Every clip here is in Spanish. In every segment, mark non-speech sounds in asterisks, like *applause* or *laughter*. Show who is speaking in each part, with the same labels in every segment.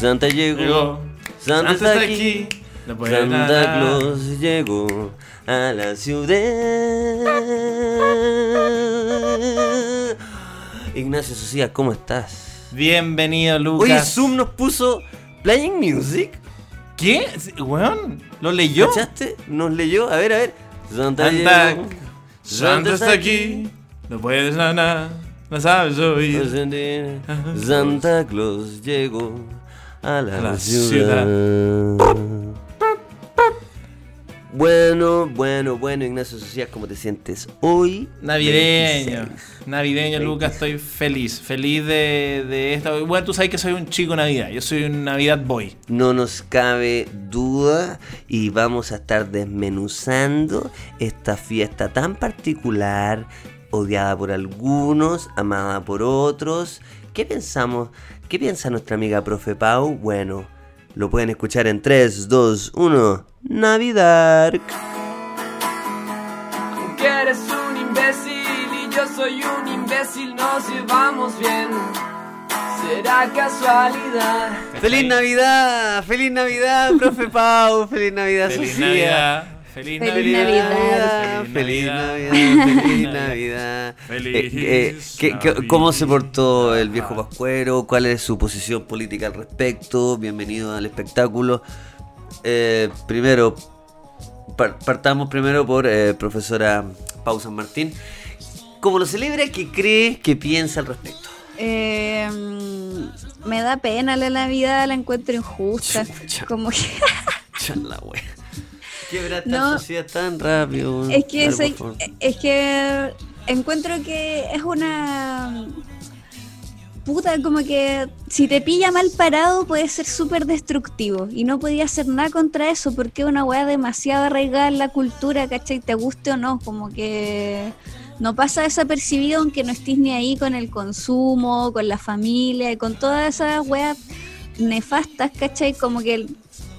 Speaker 1: Santa llegó.
Speaker 2: Llegó.
Speaker 1: Santa
Speaker 2: Santa
Speaker 1: está aquí.
Speaker 2: No
Speaker 1: Santa. Claus llegó a la ciudad. Ignacio Socias, ¿cómo estás?
Speaker 2: Bienvenido, Lucas.
Speaker 1: Oye, Zoom nos puso Playing Music.
Speaker 2: ¿Qué? Weón, ¿lo leyó?
Speaker 1: ¿Cachaste? Nos leyó. A ver, a ver. Santa
Speaker 2: Anda,
Speaker 1: llegó.
Speaker 2: Santa está aquí. No puedes nada. No sabes oír.
Speaker 1: Santa Claus llegó a la, ciudad. Bueno, bueno, bueno, Ignacio Socias, ¿cómo te sientes hoy?
Speaker 2: Navideño.
Speaker 1: 26.
Speaker 2: Navideño, Lucas, estoy feliz. Feliz de, de esta. Bueno, tú sabes que soy un chico Navidad. Yo soy un Navidad Boy.
Speaker 1: No nos cabe duda y vamos a estar desmenuzando esta fiesta tan particular, odiada por algunos, amada por otros. ¿Qué pensamos? ¿Qué piensa nuestra amiga Profe Pau? Bueno, lo pueden escuchar en 3, 2, 1. Navidad.
Speaker 3: Que eres un imbécil y yo soy un imbécil, nos llevamos bien. Será casualidad.
Speaker 1: ¡Feliz Navidad! ¡Feliz Navidad, Profe Pau! ¡Feliz Navidad,
Speaker 2: Feliz
Speaker 1: Sofía!
Speaker 2: Navidad. Feliz
Speaker 4: Feliz
Speaker 2: Navidad.
Speaker 4: Navidad.
Speaker 1: Feliz
Speaker 2: Navidad.
Speaker 1: Navidad, feliz Navidad.
Speaker 2: Feliz *laughs*
Speaker 1: Eh, eh, ¿qué- qué-
Speaker 2: Navidad.
Speaker 1: ¿Cómo se portó el viejo Pascuero? ¿Cuál es su posición política al respecto? Bienvenido al espectáculo. Eh, primero, par- partamos primero por eh, profesora Pau San Martín. ¿Cómo lo celebra? ¿Qué cree? ¿Qué piensa al respecto?
Speaker 4: Eh, mm, me da pena la Navidad, la encuentro injusta.
Speaker 1: Chucha.
Speaker 4: Como que
Speaker 1: Chala, wea. Quiebra esta
Speaker 4: No.
Speaker 1: sociedad tan rápido.
Speaker 4: es que
Speaker 1: ver,
Speaker 4: soy- es que encuentro que es una puta como que si te pilla mal parado puede ser súper destructivo y no podía hacer nada contra eso porque es una weá demasiado arraigada en la cultura, ¿cachai? Te guste o no, como que no pasa desapercibido aunque no estés ni ahí con el consumo, con la familia y con todas esas weas nefastas, ¿cachai? Como que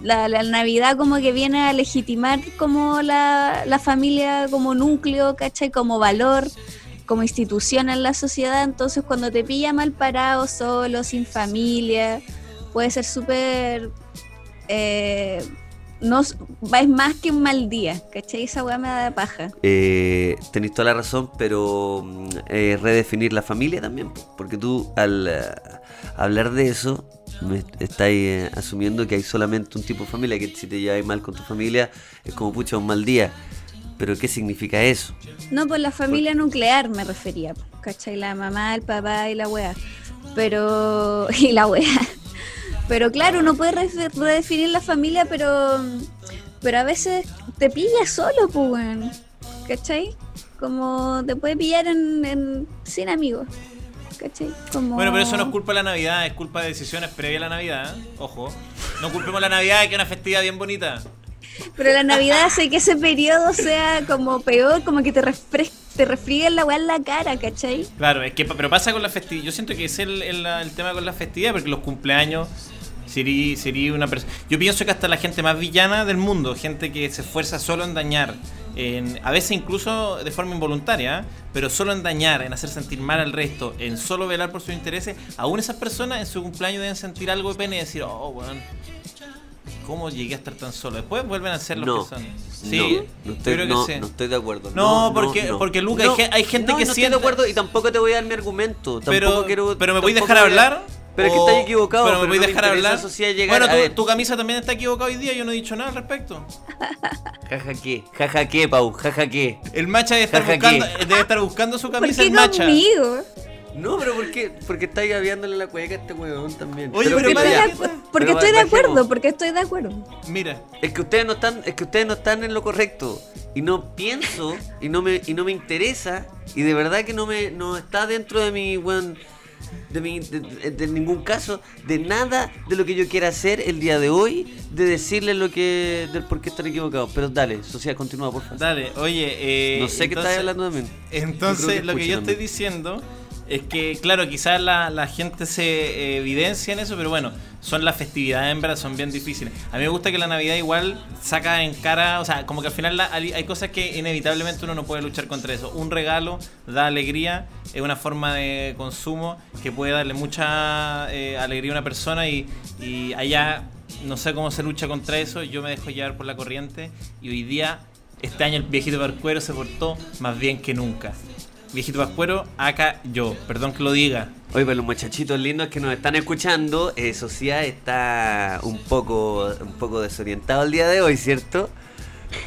Speaker 4: la, la Navidad como que viene a legitimar como la, la familia como núcleo, ¿cachai? Como valor, como institución en la sociedad. Entonces cuando te pilla mal parado, solo, sin familia, puede ser súper... Eh, no, es más que un mal día, ¿cachai? Esa weá me da paja.
Speaker 1: Eh, tenéis toda la razón, pero mm, eh, redefinir la familia también, po, porque tú al eh, hablar de eso me estáis eh, asumiendo que hay solamente un tipo de familia, que si te lleváis mal con tu familia es como pucha un mal día. Pero ¿qué significa eso?
Speaker 4: No, por la familia nuclear me refería, ¿cachai? La mamá, el papá y la wea. Pero. *laughs* y la wea. Pero claro, uno puede re- redefinir la familia, pero. Pero a veces te pilla solo, pues. ¿cachai? Como te puede pillar en, en- sin amigos. ¿Cachai? Como...
Speaker 2: Bueno, pero eso no es culpa de la Navidad, es culpa de decisiones previas a la Navidad. Ojo. No culpemos la Navidad, que es una festividad bien bonita.
Speaker 4: Pero la Navidad hace que ese periodo sea como peor, como que te, refres te la weá en la cara, ¿cachai?
Speaker 2: Claro, es que pero pasa con la festividad. Yo siento que ese es el, el- el tema con la festividad, porque los cumpleaños sería, sería una persona. Yo pienso que hasta la gente más villana del mundo, gente que se esfuerza solo en dañar, en, a veces incluso de forma involuntaria, ¿eh? pero solo en dañar, en hacer sentir mal al resto, en solo velar por sus intereses, aún esas personas en su cumpleaños deben sentir algo de pena y decir, oh, weón. ¿Cómo llegué a estar tan solo? Después vuelven a ser las
Speaker 1: No,
Speaker 2: personas.
Speaker 1: no,
Speaker 2: Sí,
Speaker 1: no
Speaker 2: yo
Speaker 1: estoy,
Speaker 2: creo que
Speaker 1: no,
Speaker 2: sí.
Speaker 1: no estoy de acuerdo.
Speaker 2: No, porque- porque, Luca, hay hay gente
Speaker 1: no,
Speaker 2: que
Speaker 1: no
Speaker 2: siente-
Speaker 1: estoy de acuerdo y tampoco te voy a dar mi argumento. Tampoco
Speaker 2: Pero,
Speaker 1: quiero,
Speaker 2: pero me voy a dejar hablar.
Speaker 1: Pero es que estás equivocado.
Speaker 2: Pero me voy a
Speaker 1: no
Speaker 2: dejar hablar. bueno, tu, camisa también está equivocada hoy día. Yo no he dicho nada al respecto. *laughs*
Speaker 1: Jaja qué, jaja qué, Pau, jaja qué.
Speaker 2: El macha debe estar, buscando,
Speaker 1: ¿qué?
Speaker 2: debe estar buscando su
Speaker 4: ¿Por
Speaker 2: camisa
Speaker 4: qué
Speaker 2: el macha.
Speaker 4: conmigo?
Speaker 1: No, pero ¿por qué? Porque estáis gaviándole la cueca a este huevón también.
Speaker 2: Oye, pero
Speaker 4: acu- porque
Speaker 1: Pero
Speaker 4: estoy de acuerdo, porque estoy de acuerdo.
Speaker 2: Mira,
Speaker 1: Es que ustedes no están, es que ustedes no están en lo correcto. Y no pienso, y no me, y no me interesa, y de verdad que no me, no está dentro de mi weón, de mi, de, de- de ningún caso, de nada de lo que yo quiera hacer el día de hoy, de decirles lo que, del por qué están equivocados. Pero dale, sociedad, continúa, por favor.
Speaker 2: dale, oye. Eh,
Speaker 1: no sé qué
Speaker 2: entonces-
Speaker 1: estás hablando.
Speaker 2: Entonces,
Speaker 1: Yo creo que
Speaker 2: lo que yo estoy diciendo Es que, claro, quizás la, la gente se eh, evidencia en eso, pero bueno, son las festividades en son bien difíciles. A mí me gusta que la Navidad igual saca en cara, o sea, como que al final hay cosas que inevitablemente uno no puede luchar contra eso. Un regalo da alegría, es una forma de consumo que puede darle mucha eh, alegría a una persona y, y allá no sé cómo se lucha contra eso, yo me dejo llevar por la corriente y hoy día, este año el viejito Pascuero se portó más bien que nunca. Viejito Pascuero, acá yo, perdón que lo diga.
Speaker 1: Oye, para los muchachitos lindos que nos están escuchando, eh, Sociedad está un poco, un poco desorientado el día de hoy, ¿cierto?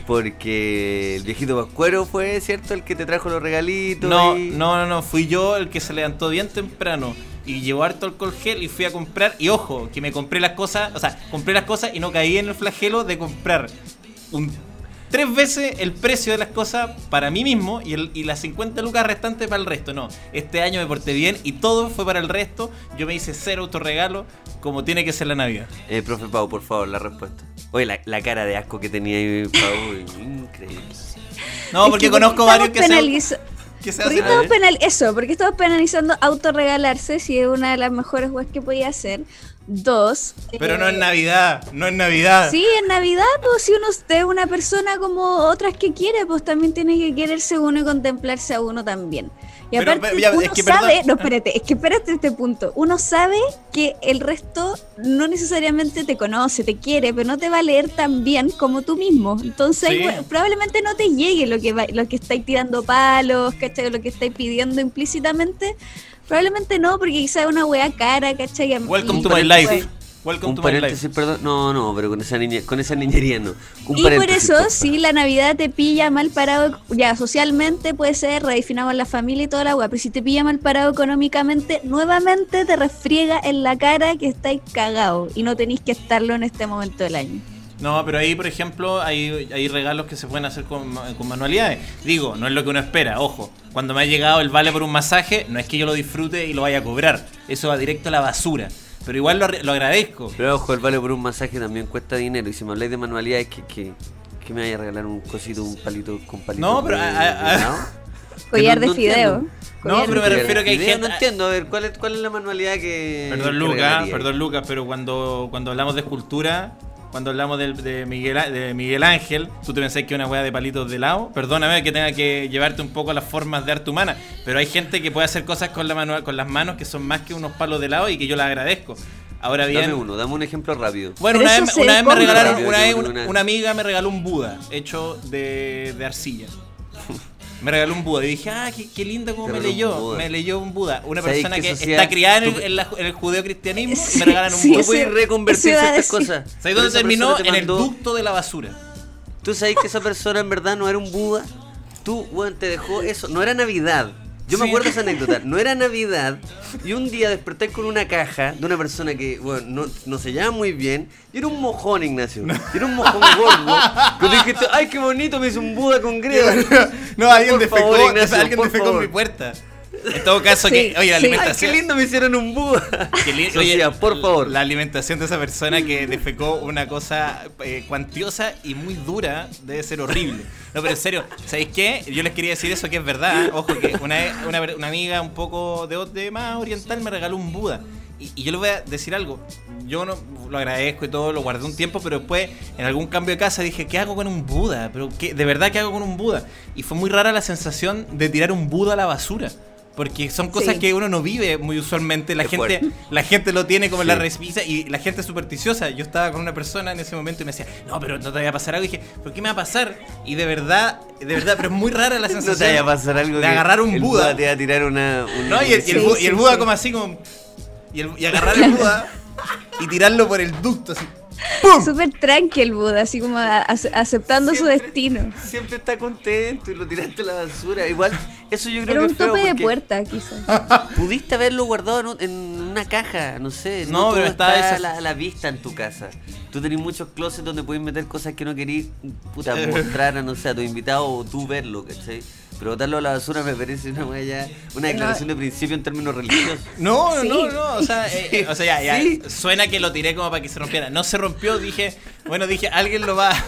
Speaker 1: Porque el viejito Pascuero fue, ¿cierto? El que te trajo los regalitos.
Speaker 2: No,
Speaker 1: y-
Speaker 2: no, no, no, fui yo el que se levantó bien temprano y llevó harto alcohol gel y fui a comprar. Y ojo, que me compré las cosas, o sea, compré las cosas y no caí en el flagelo de comprar un, tres veces el precio de las cosas para mí mismo y, el, y las 50 lucas restantes para el resto. No, este año me porté bien y todo fue para el resto. Yo me hice cero autorregalo como tiene que ser la Navidad.
Speaker 1: Eh, profe Pau, por favor, la respuesta. Oye, la, la cara de asco que tenía ahí, Pau, increíble.
Speaker 2: No,
Speaker 4: Es
Speaker 2: porque
Speaker 4: que
Speaker 2: conozco varios que se, que se
Speaker 4: ¿Por qué
Speaker 2: hacen.
Speaker 4: estamos penal eso? porque estamos penalizando autorregalarse si es una de las mejores weas que podía hacer? Dos.
Speaker 2: Pero no
Speaker 4: eh,
Speaker 2: en Navidad, no en Navidad.
Speaker 4: Sí, en Navidad, pues si uno es una persona como otras que quiere, pues también tiene que quererse uno y contemplarse a uno también. Y
Speaker 2: Pero,
Speaker 4: aparte,
Speaker 2: ya, es
Speaker 4: uno
Speaker 2: que,
Speaker 4: sabe, no, espérate, es que espérate este punto. Uno sabe que el resto no necesariamente te conoce, te quiere, pero no te va a leer tan bien como tú mismo. Entonces,
Speaker 2: Sí.
Speaker 4: bueno, probablemente no te llegue lo que va- lo que estáis tirando palos, ¿cachai? Lo que estáis pidiendo implícitamente. Probablemente no, porque quizá es una wea cara, ¿cachai?
Speaker 2: Welcome
Speaker 4: Y-
Speaker 2: to my life. Welcome
Speaker 1: Un
Speaker 2: to my life.
Speaker 1: paréntesis, perdón. No, no, pero con esa, niña, con esa niñería no. Un
Speaker 4: Y por eso,
Speaker 1: favor.
Speaker 4: si la Navidad te pilla mal parado, ya socialmente puede ser, redefinamos la familia y toda la weá, pero si te pilla mal parado económicamente, nuevamente te refriega en la cara que estáis cagados y no tenéis que estarlo en este momento del año.
Speaker 2: No, pero ahí, por ejemplo, hay, hay regalos que se pueden hacer con, ma- con manualidades. Digo, no es lo que uno espera, ojo. Cuando me ha llegado el vale por un masaje, no es que yo lo disfrute y lo vaya a cobrar. Eso va directo a la basura. Pero igual lo, lo agradezco.
Speaker 1: Pero ojo, el vale por un masaje también cuesta dinero. Y si me habláis de manualidades, que, que, que me vaya a regalar un cosito, un palito con palito.
Speaker 2: No, pero,
Speaker 1: de-
Speaker 2: a- a-
Speaker 1: de? *laughs*
Speaker 4: Collar
Speaker 1: no-
Speaker 4: de
Speaker 1: no
Speaker 4: fideo.
Speaker 2: No, pero me refiero que hay gente-
Speaker 1: No entiendo, a ver, ¿cuál es, cuál es la manualidad que.
Speaker 2: Perdón, Lucas, perdón, Lucas, pero cuando, cuando hablamos de escultura, cuando hablamos del- de, Miguel, A- de Miguel Ángel, tú te pensás que es una weá de palitos de lado. Perdóname que tenga que llevarte un poco a las formas de arte humana, pero hay gente que puede hacer cosas con, la manu- con las manos que son más que unos palos de lado y que yo las agradezco. Ahora bien,
Speaker 1: Dame uno, dame un ejemplo rápido.
Speaker 2: Bueno, una vez, una vez me regalaron, una, vez una,
Speaker 1: una-
Speaker 2: una amiga me regaló un Buda hecho de, de arcilla. *laughs* Me regaló un Buda y dije, ah, qué, qué lindo como
Speaker 1: Te
Speaker 2: me leyó. Me leyó un Buda. Una
Speaker 1: ¿Sabéis
Speaker 2: persona que
Speaker 1: sociedad?
Speaker 2: está criada en el, en la- en el judeocristianismo *laughs* y me regalan un
Speaker 4: sí,
Speaker 2: Buda.
Speaker 1: Tú puedes reconvertir ciertas
Speaker 4: decir.
Speaker 1: cosas.
Speaker 2: ¿Sabes dónde terminó?
Speaker 1: te
Speaker 2: En el ducto de la basura.
Speaker 1: ¿Tú sabes que esa persona en verdad no era un Buda? Tú, weón, te dejó eso. No era Navidad. Yo me
Speaker 2: Sí.
Speaker 1: acuerdo de esa *laughs* anécdota. No era Navidad. Y un día desperté con una caja de una persona que, bueno, no, no se llama muy bien. Y era un mojón, Ignacio. Y era un mojón gordo. Que dijiste, ay, qué bonito, me hizo un Buda con greda.
Speaker 2: no, alguien
Speaker 1: Por
Speaker 2: defecó,
Speaker 1: favor, Ignacio,
Speaker 2: alguien defecó en mi puerta. En todo caso,
Speaker 4: Sí,
Speaker 2: que, oye, la
Speaker 4: sí.
Speaker 1: Ay, qué
Speaker 2: alimentación.
Speaker 1: lindo me hicieron un Buda.
Speaker 2: Qué li-
Speaker 1: Sociedad,
Speaker 2: oye,
Speaker 1: por favor.
Speaker 2: La alimentación de esa persona que defecó una cosa eh, cuantiosa y muy dura debe ser horrible. No, pero en serio, ¿sabéis qué? Yo les quería decir eso que es verdad. Ojo, que una, una, una amiga un poco de, de más oriental me regaló un Buda. Y, y yo les voy a decir algo. Yo no lo agradezco y todo, lo guardé un tiempo, pero después en algún cambio de casa dije, ¿qué hago con un Buda? Pero ¿qué, de verdad, ¿qué hago con un Buda? Y fue muy rara la sensación de tirar un Buda a la basura. Porque son cosas
Speaker 4: Sí.
Speaker 2: que uno no vive muy usualmente. La gente,
Speaker 1: fuerte.
Speaker 2: la gente lo tiene como en la
Speaker 1: Sí.
Speaker 2: respisa y la gente es supersticiosa. Yo estaba con una persona en ese momento y me decía, no, pero no te vaya a pasar algo. Y dije, ¿por qué me va a pasar? Y de verdad, de verdad, pero es muy rara la sensación. *laughs*
Speaker 1: No te vaya a pasar algo.
Speaker 2: De agarrar un
Speaker 1: el
Speaker 2: Buda.
Speaker 1: te va a tirar una. un-
Speaker 2: No, y el, y el
Speaker 4: Sí,
Speaker 2: y el
Speaker 4: sí,
Speaker 2: Buda
Speaker 4: sí.
Speaker 2: como así como... Y, el- y agarrar el Buda *laughs* y tirarlo por el ducto así. ¡Pum!
Speaker 4: Súper tranqui el Buda, así como a- aceptando su destino.
Speaker 1: Siempre está contento y lo tiraste a la basura. Igual, eso yo creo
Speaker 4: Era
Speaker 1: que
Speaker 4: un
Speaker 1: feo
Speaker 4: tope de puerta, quizás. *laughs*
Speaker 1: Pudiste haberlo guardado en, un- en una caja, no sé.
Speaker 2: No, pero
Speaker 1: todo
Speaker 2: está
Speaker 1: está
Speaker 2: esa-
Speaker 1: a la, a la vista en tu casa. Tú tenés muchos closets donde puedes meter cosas que no querís puta, *laughs* mostrar a, no sé, a tu invitado o tú verlo, ¿cachai? Pero botarlo a la basura me parece una, ya- una declaración de principio en términos religiosos.
Speaker 2: No,
Speaker 4: Sí.
Speaker 2: no, no, o sea, eh, o sea, ya, ya,
Speaker 1: sí.
Speaker 2: suena que lo tiré como para que se rompiera. No se rompió, dije, bueno, dije, alguien lo va. *laughs*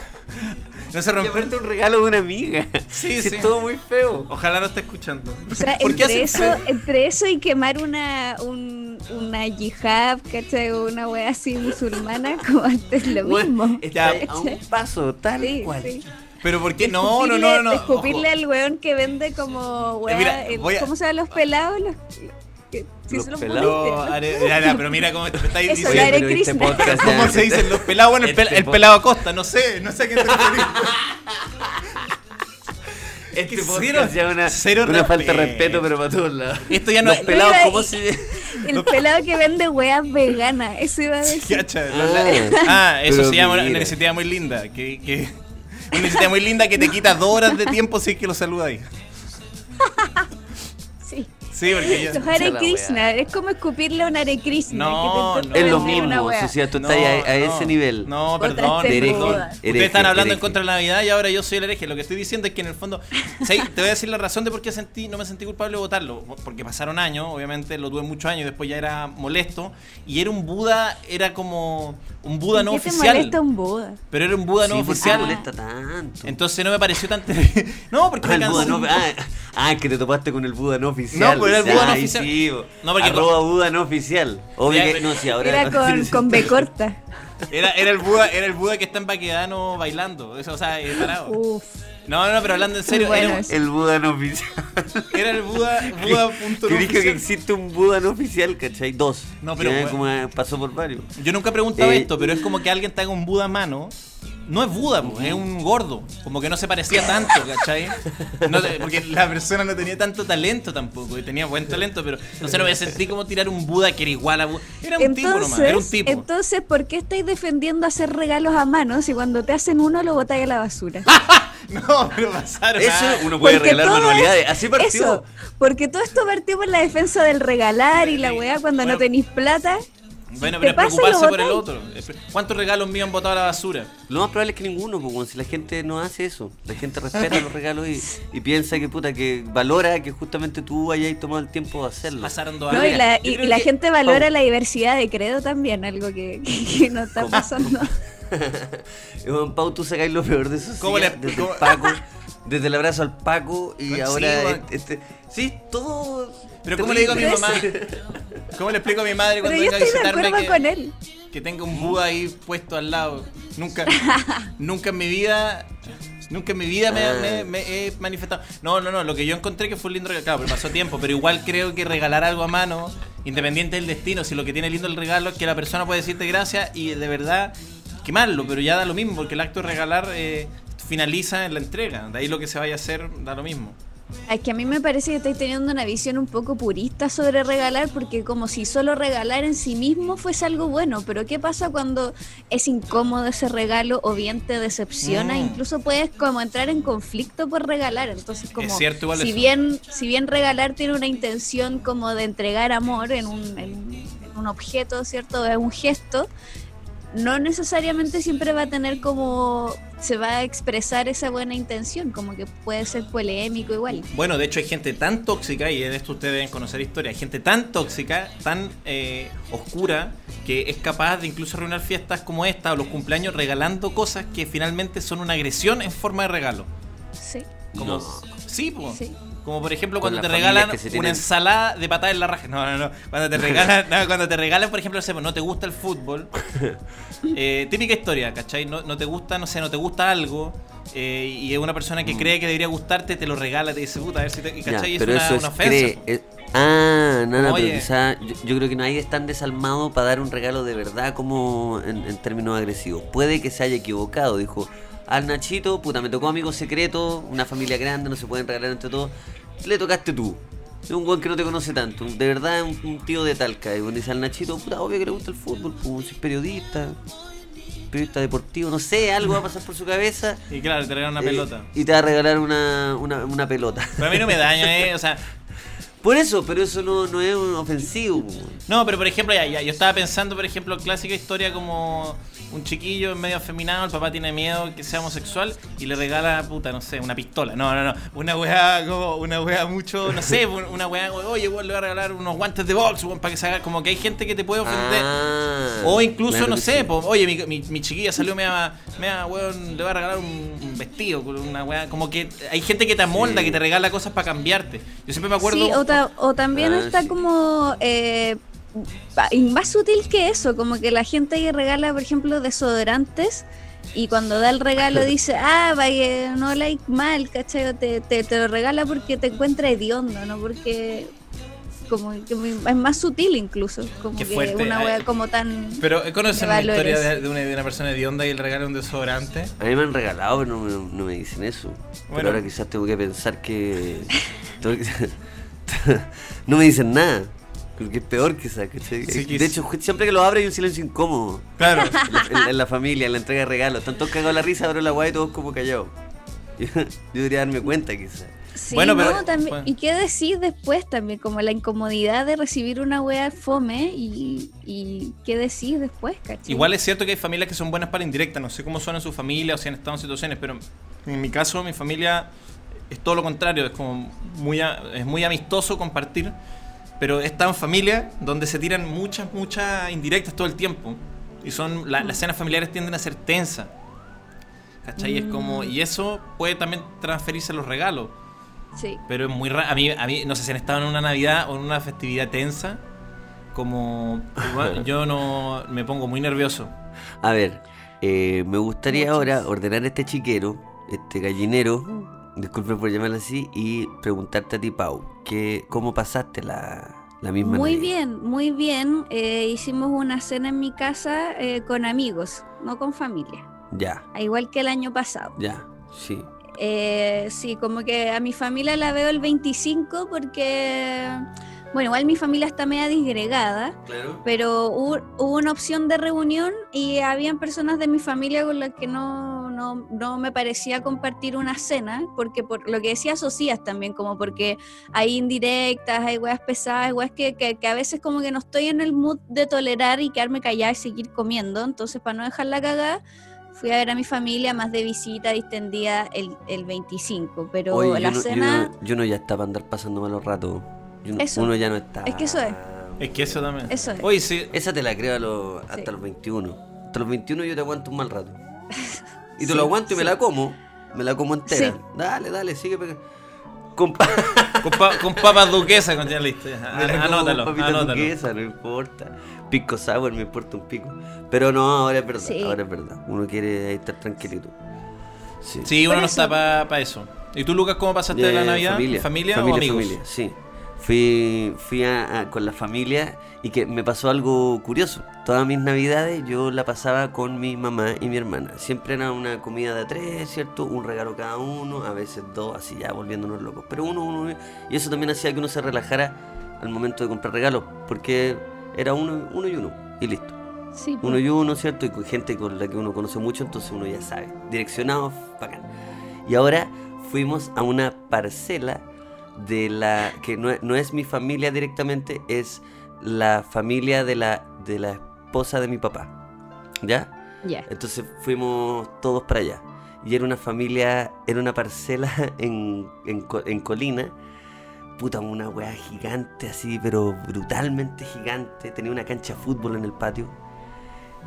Speaker 2: No se rompió.
Speaker 1: un regalo de una amiga.
Speaker 2: Sí,
Speaker 1: Sí. Es todo muy feo.
Speaker 2: Ojalá no esté escuchando.
Speaker 4: O sea,
Speaker 2: ¿Por qué
Speaker 4: entre eso, entre eso y quemar una, un, una yihad, ¿cachai? O una wea así musulmana, *laughs* como antes lo
Speaker 1: Bueno,
Speaker 4: mismo.
Speaker 1: está
Speaker 2: Ya.
Speaker 1: a un paso, tal
Speaker 4: Sí,
Speaker 1: cual.
Speaker 4: sí.
Speaker 2: Pero ¿por qué? No, no, no, no.
Speaker 4: escupirle
Speaker 2: ojo.
Speaker 4: al weón que vende como wea,
Speaker 2: mira,
Speaker 4: el-
Speaker 2: voy a-
Speaker 4: ¿cómo se llaman los pelados? Los, que, sí,
Speaker 1: Los pelados.
Speaker 2: Are- ya, ya, pero mira cómo te estáis
Speaker 4: Eso,
Speaker 2: diciendo.
Speaker 1: este podcast
Speaker 2: ¿Cómo se dicen los pelados? Bueno, el, pel-
Speaker 1: Este
Speaker 2: el pelado Acosta, no sé, no sé a qué te referís. *laughs*
Speaker 1: Este
Speaker 2: Que
Speaker 1: podcast
Speaker 2: cero-
Speaker 1: ya una,
Speaker 2: cero
Speaker 1: una falta de
Speaker 2: respeto.
Speaker 1: pero para todos lados.
Speaker 2: Esto ya no
Speaker 1: Los
Speaker 2: es-
Speaker 1: pelados,
Speaker 4: Oiga,
Speaker 1: ¿cómo
Speaker 4: y-
Speaker 1: se...? *laughs*
Speaker 4: El pelado que vende weas veganas, eso iba a decir.
Speaker 2: Cacha,
Speaker 1: Ah.
Speaker 2: Ah, eso
Speaker 1: Pero
Speaker 2: se llama una
Speaker 1: mira.
Speaker 2: iniciativa muy linda. Que, que, una iniciativa muy linda que te quita dos horas de tiempo si es que lo saludas ahí. *laughs*
Speaker 4: Sí.
Speaker 2: Sí, porque ya.
Speaker 4: Los Hare Krishna, es como escupirle a un Hare Krishna.
Speaker 2: No,
Speaker 4: que te
Speaker 2: no.
Speaker 1: Es lo mismo,
Speaker 4: wea.
Speaker 1: sociedad, tú
Speaker 2: No,
Speaker 1: estás a, a
Speaker 2: no.
Speaker 1: ese nivel.
Speaker 2: No, perdón, perdón.
Speaker 4: moda.
Speaker 2: Ustedes
Speaker 1: Hereje,
Speaker 2: están hablando en
Speaker 1: hereje.
Speaker 2: contra de la Navidad y ahora yo soy el hereje. Lo que estoy diciendo es que en el fondo. *laughs* Te voy a decir la razón de por qué sentí, no me sentí culpable de votarlo. Porque pasaron años, obviamente lo tuve muchos años y después ya era molesto. Y era un Buda, era como un Buda no
Speaker 4: ¿Qué te
Speaker 2: oficial.
Speaker 4: molesta un Buda?
Speaker 2: Pero era un Buda no
Speaker 1: Sí, ¿por qué
Speaker 2: oficial.
Speaker 1: te molesta tanto?
Speaker 2: Entonces no me pareció tan. *laughs* no, porque
Speaker 1: Ah,
Speaker 2: me
Speaker 1: el Buda no, ah, ah, que te topaste con el Buda no oficial.
Speaker 2: No, pues era el Buda no
Speaker 1: Ay,
Speaker 2: oficial.
Speaker 1: Sí.
Speaker 2: No, porque
Speaker 1: Arroba Buda no oficial. Obvio que no, sí, ahora.
Speaker 4: Era con, *laughs* con B corta.
Speaker 2: Era, era el Buda, era el Buda que está en Baquedano bailando. Eso, o sea, eh, parado.
Speaker 4: Uf.
Speaker 2: No, no, no, pero hablando en serio,
Speaker 4: Bueno,
Speaker 2: era.
Speaker 1: El Buda no oficial.
Speaker 2: era el Buda, *laughs* Buda punto no
Speaker 1: dijo que existe un Buda no oficial, ¿cachai? Dos.
Speaker 2: No, pero bueno.
Speaker 1: como eh, pasó por varios.
Speaker 2: Yo nunca he preguntado
Speaker 1: Eh,
Speaker 2: esto, pero es como que alguien te haga un Buda a mano. No es Buda, po, es un gordo. Como que no se parecía tanto, ¿cachai? No porque la persona no tenía tanto talento tampoco. Y tenía buen talento, pero no sé, no me sentí como tirar un Buda que era igual a Buda. Era un tipo nomás, era un
Speaker 4: Entonces,
Speaker 2: tipo.
Speaker 4: entonces, ¿por qué estáis defendiendo hacer regalos a mano si cuando te hacen uno lo botáis a la basura? *laughs* *laughs*
Speaker 2: No, pero pasaron.
Speaker 1: Eso uno puede
Speaker 4: Porque
Speaker 1: regalar manualidades.
Speaker 4: es-
Speaker 1: Así partió.
Speaker 4: Eso, porque todo esto partió por la defensa del regalar y la weá cuando
Speaker 2: Bueno.
Speaker 4: no tenéis plata.
Speaker 2: Bueno, pero es preocuparse por el otro. ¿Cuántos regalos míos han botado a la basura?
Speaker 1: Lo más probable es que ninguno, pues, weón, si la gente no hace eso. La gente respeta los regalos y, y piensa que puta, que valora que justamente tú hayas tomado el tiempo de hacerlo.
Speaker 2: Pasaron dos
Speaker 4: No,
Speaker 2: años.
Speaker 4: y la,
Speaker 1: yo
Speaker 4: y
Speaker 1: creo
Speaker 4: la
Speaker 1: que-
Speaker 4: gente valora la diversidad de credo también, algo que, que- *laughs* que no está
Speaker 1: ¿Cómo?
Speaker 4: pasando. *laughs* *laughs*
Speaker 1: Weón, Pau, tú sacáis lo peor de eso.
Speaker 2: ¿Cómo le-
Speaker 1: desde
Speaker 2: cómo-
Speaker 1: el Paco, desde el abrazo al Paco y ahora este, sí, todo.
Speaker 2: Pero ¿cómo le digo a mi mamá? *laughs* ¿Cómo le explico a mi madre cuando venga a visitarme que,
Speaker 4: con él.
Speaker 2: que tenga un Buda ahí puesto al lado? Nunca, *laughs* nunca en mi vida, nunca en mi vida me, me- me he manifestado. No, no, no, lo que yo encontré que fue un lindo regalo, claro, pero pasó tiempo, pero igual creo que regalar algo a mano, independiente del destino, si lo que tiene lindo el regalo es que la persona puede decirte gracias y de verdad quemarlo, pero ya da lo mismo, porque el acto de regalar eh, finaliza en la entrega, de ahí lo que se vaya a hacer da lo mismo.
Speaker 4: Es que a mí me parece que estáis teniendo una visión un poco purista sobre regalar, porque como si solo regalar en sí mismo fuese algo bueno, pero ¿qué pasa cuando es incómodo ese regalo o bien te decepciona?
Speaker 2: Mm.
Speaker 4: Incluso puedes como entrar en conflicto por regalar, entonces como
Speaker 2: Es cierto igual
Speaker 4: si
Speaker 2: eso.
Speaker 4: bien si bien regalar tiene una intención como de entregar amor en un, en un- en un objeto, ¿cierto? Es un gesto, no necesariamente siempre va a tener como se va a expresar esa buena intención, como que puede ser polémico igual.
Speaker 2: Bueno, de hecho hay gente tan tóxica, y en esto ustedes deben conocer historia, hay gente tan tóxica, tan eh, oscura, que es capaz de incluso arruinar fiestas como esta o los cumpleaños regalando cosas que finalmente son una agresión en forma de regalo.
Speaker 4: Sí,
Speaker 2: Como,
Speaker 1: No.
Speaker 2: Sí, po.
Speaker 4: sí.
Speaker 2: Como por ejemplo cuando te regalan una
Speaker 1: tienen.
Speaker 2: ensalada de patada en la raja. No, no, no. Cuando te *laughs* regalan, no, cuando te regalan, por ejemplo, no no te gusta el fútbol. *laughs* Eh, típica historia, ¿cachai? No, no te gusta, no sé, no te gusta algo. eh, y es una persona que cree que debería gustarte, te lo regala, te dice, puta, a ver si te.
Speaker 1: Mm. Ya,
Speaker 2: ¿Cachai?
Speaker 1: Pero
Speaker 2: es una,
Speaker 1: eso es
Speaker 2: una ofensa.
Speaker 1: cree-
Speaker 2: po.
Speaker 1: es- ah, no, no,
Speaker 2: Oye.
Speaker 1: pero quizá yo, yo creo que nadie es tan desalmado para dar un regalo de verdad como en, en términos agresivos. Puede que se haya equivocado, dijo. Al Nachito, puta, me tocó amigo secreto, una familia grande, no se pueden regalar entre todos. Le tocaste tú. Es un buen que no te conoce tanto. De verdad es un, tío de Talca. Y bueno, dice al Nachito, puta, obvio que le gusta el fútbol, pues, si es periodista, periodista deportivo, no sé, algo va a pasar por su cabeza. *laughs*
Speaker 2: Y claro, te regalan una
Speaker 1: eh,
Speaker 2: pelota.
Speaker 1: Y te va a regalar una, una, una pelota.
Speaker 2: Pero a mí no me daña, ¿eh? O sea,
Speaker 1: Por eso, pero eso no, no es un ofensivo.
Speaker 2: No, pero por ejemplo, ya, ya, yo estaba pensando, por ejemplo, clásica historia como un chiquillo medio afeminado, el papá tiene miedo que sea homosexual y le regala, puta, no sé, una pistola. No, no, no. Una weá como, una weá mucho, no sé, una weá, oye, weón, le va a regalar unos guantes de box, weón, para que se haga. Como que hay gente que te puede ofender.
Speaker 1: Ah,
Speaker 2: O incluso,
Speaker 1: claro
Speaker 2: no sé,
Speaker 1: sí.
Speaker 2: po, oye, mi, mi, mi chiquilla salió mea, mea, weón, le va a regalar un, un vestido, una weá. Como que hay gente que te amolda,
Speaker 1: Sí.
Speaker 2: que te regala cosas para cambiarte. Yo siempre me acuerdo.
Speaker 4: Sí, o, ta- o también
Speaker 1: Ah,
Speaker 4: está
Speaker 1: sí.
Speaker 4: como eh, más sutil que eso, como que la gente que regala, por ejemplo, desodorantes y cuando da el regalo *laughs* dice, ah, vaya, no like mal, ¿cachai? Te, te, te lo regala porque te encuentra hediondo, ¿no? Porque como que es más sutil incluso, como
Speaker 2: Qué
Speaker 4: que
Speaker 2: fuerte,
Speaker 4: una
Speaker 2: eh.
Speaker 4: wea como tan...
Speaker 2: Pero ¿conoces
Speaker 4: de
Speaker 2: una historia de, de una, de una persona hedionda y le regala un desodorante?
Speaker 1: A mí me han regalado, pero no, me- no me dicen eso.
Speaker 2: Bueno.
Speaker 1: Pero ahora quizás tengo que pensar que. *laughs* *laughs* no me dicen nada. Creo que es peor quizás. ¿cachai?
Speaker 2: Sí, que
Speaker 1: de hecho, siempre que lo abre hay un silencio incómodo.
Speaker 2: Claro. *laughs*
Speaker 1: En la, en- en la familia, en la entrega de regalos. Están todos cagados la risa, pero la guay todos como callados. *laughs* Yo, yo debería darme cuenta quizás.
Speaker 4: Sí,
Speaker 2: Bueno, pero-
Speaker 4: no, también-
Speaker 2: bueno.
Speaker 4: y qué decir después también, como la incomodidad de recibir una wea fome y, y qué decir después, ¿cachai?
Speaker 2: Igual es cierto que hay familias que son buenas para indirecta. No sé cómo son en su familia o si han estado en situaciones, pero en mi caso, mi familia es todo lo contrario. Es como muy, a- es muy amistoso compartir, pero es tan familia donde se tiran muchas, muchas indirectas todo el tiempo. Y son la- las cenas familiares tienden a ser tensas. ¿Cachai? Es como, y eso puede también transferirse a los regalos.
Speaker 4: Sí.
Speaker 2: Pero es muy raro. A mí, a mí, no sé si han estado en una Navidad o en una festividad tensa. Como igual, *laughs* yo no me pongo muy nervioso.
Speaker 1: A ver, eh, me gustaría ahora ordenar este chiquero, este gallinero, disculpe por llamarlo así, y preguntarte a ti, Pau, que, ¿cómo pasaste la, la misma
Speaker 4: Muy
Speaker 1: Navidad?
Speaker 4: bien, muy bien. Eh, hicimos una cena en mi casa eh, con amigos, no con familia.
Speaker 1: Ya,
Speaker 4: a Igual que el año pasado.
Speaker 1: ya, sí.
Speaker 4: Eh, sí, como que a mi familia la veo el 25 porque, bueno, igual mi familia está media disgregada.
Speaker 1: Claro.
Speaker 4: pero hubo, hubo una opción de reunión y habían personas de mi familia con las que no, no, no me parecía compartir una cena, porque por lo que decía Socias también, como porque hay indirectas, hay weas pesadas, hay weas que, que, que a veces como que no estoy en el mood de tolerar y quedarme callada y seguir comiendo, entonces para no dejar la cagada, fui a ver a mi familia más de visita distendida el, el 25, pero
Speaker 1: Oye,
Speaker 4: la
Speaker 1: yo, no, yo,
Speaker 4: cena...
Speaker 1: no, yo no ya estaba para andar pasando malos ratos. Yo no-
Speaker 4: Eso.
Speaker 1: Uno ya no está.
Speaker 4: Es que eso es.
Speaker 2: Es que eso también.
Speaker 4: Eso es.
Speaker 2: Oye, sí.
Speaker 1: Esa te la creo a los- hasta
Speaker 4: Sí.
Speaker 1: los 21. Hasta los 21 yo te aguanto un mal rato. Y te
Speaker 4: Sí,
Speaker 1: lo aguanto y me la como. Me la como entera.
Speaker 4: Sí.
Speaker 1: Dale, dale, sigue pegando. Compa *laughs*
Speaker 2: Con, pa- con papas duquesas, con ya listo.
Speaker 1: como
Speaker 2: Anótalo,
Speaker 1: con papita
Speaker 2: anótalo.
Speaker 1: duquesa, no importa. Pisco sour, me importa un pico. Pero no, ahora es verdad,
Speaker 4: Sí.
Speaker 1: ahora es verdad. Uno quiere estar tranquilito. Sí.
Speaker 2: Sí, uno no está para eso. ¿Y tú, Lucas, cómo pasaste
Speaker 1: Eh,
Speaker 2: la Navidad?
Speaker 1: Familia,
Speaker 2: ¿Familia,
Speaker 1: familia,
Speaker 2: o amigos?
Speaker 1: familia, sí. Fui, fui a- a- con la familia y que me pasó algo curioso. Todas mis navidades yo la pasaba con mi mamá y mi hermana. Siempre era una comida de tres, ¿cierto? Un regalo cada uno, a veces dos, así ya volviéndonos locos. Pero uno, uno, y eso también hacía que uno se relajara al momento de comprar regalos, porque era uno, uno y uno, y listo.
Speaker 4: Sí, pues.
Speaker 1: Uno y uno, ¿cierto? Y con gente con la que uno conoce mucho, entonces uno ya sabe. Direccionado, bacán. Y ahora fuimos a una parcela de la que no, es- no es mi familia directamente, es la familia de la, de la esposa de mi papá. ¿Ya?
Speaker 4: Ya.
Speaker 1: Entonces fuimos todos para allá. Y era una familia, era una parcela *laughs* en, en, en Colina. Puta, una weá gigante así, pero brutalmente gigante. Tenía una cancha de fútbol en el patio.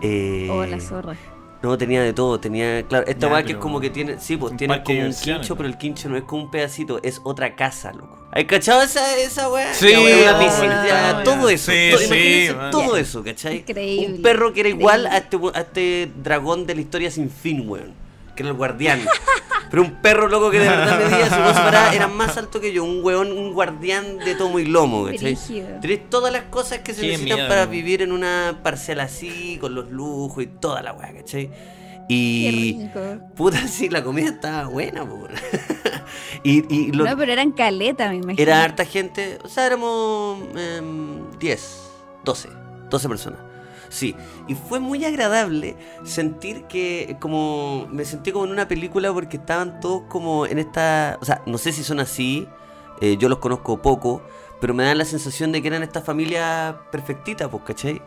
Speaker 1: Eh,
Speaker 4: Oh, la zorra.
Speaker 1: No, tenía de todo, tenía, claro, esta weá que es como que tiene, sí, pues tiene como un quincho, pero el quincho no es como un pedacito, es otra casa, loco. ¿Hay cachado esa, esa weá?
Speaker 2: Sí,
Speaker 1: una
Speaker 2: oh,
Speaker 1: piscina, todo eso,
Speaker 2: Sí,
Speaker 1: todo,
Speaker 2: sí,
Speaker 1: todo eso, ¿cachai?
Speaker 4: Increíble,
Speaker 1: Un perro que era igual a este, a este dragón de la historia sin fin, weón, que era el guardián. Pero un perro loco que de verdad *laughs* medía su cosa parada era más alto que yo, un weón, un guardián de tomo y lomo, ¿cachai? Tenés todas las cosas que se
Speaker 2: Qué
Speaker 1: necesitan
Speaker 2: miedo.
Speaker 1: para vivir en una parcela así, con los lujos y toda la weá, ¿cachai?
Speaker 4: Qué
Speaker 1: Y.
Speaker 4: rico.
Speaker 1: Puta, sí, la comida estaba buena, po. *laughs* y y lo,
Speaker 4: No, pero eran caleta, me imagino.
Speaker 1: era harta gente, o sea, éramos em, 10, 12, 12 personas. Sí, y fue muy agradable sentir que como me sentí como en una película porque estaban todos como en esta, o sea, no sé si son así, eh, yo los conozco poco, pero me da la sensación de que eran esta familia perfectita, pues, ¿cachai?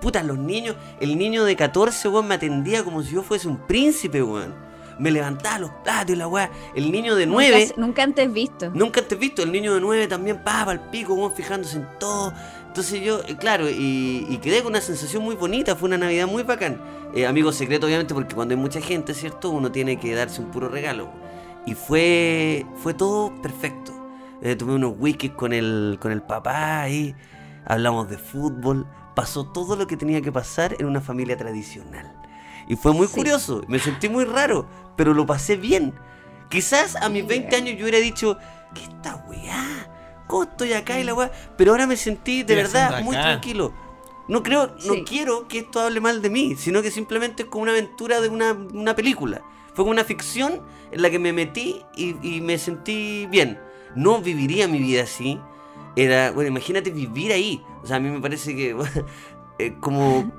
Speaker 1: Puta, los niños, el niño de 14, weón, me atendía como si yo fuese un príncipe, weón. Me levantaba los platos y la weá. El niño de 9...
Speaker 4: Nunca, nunca antes visto.
Speaker 1: Nunca antes visto, el niño de 9 también pava al pico, weón, fijándose en todo. Entonces yo, eh, claro, y, y quedé con una sensación muy bonita, fue una Navidad muy bacán. Eh, amigo secreto, obviamente, porque cuando hay mucha gente, ¿cierto? Uno tiene que darse un puro regalo. Y fue, fue todo perfecto. Eh, tomé unos whiskies con el, con el papá ahí, hablamos de fútbol, pasó todo lo que tenía que pasar en una familia tradicional. Y fue muy
Speaker 4: Sí.
Speaker 1: curioso, me sentí muy raro, pero lo pasé bien. Quizás a mis 20 años yo hubiera dicho, ¿qué esta weá? ¿Cómo estoy acá y la weá? Pero ahora me sentí de verdad muy tranquilo. No creo, no
Speaker 4: Sí.
Speaker 1: quiero que esto hable mal de mí, sino que simplemente es como una aventura de una, una película. Fue como una ficción en la que me metí y, y me sentí bien. No viviría mi vida así. Era, bueno, imagínate vivir ahí. O sea, a mí me parece que *laughs* eh, como,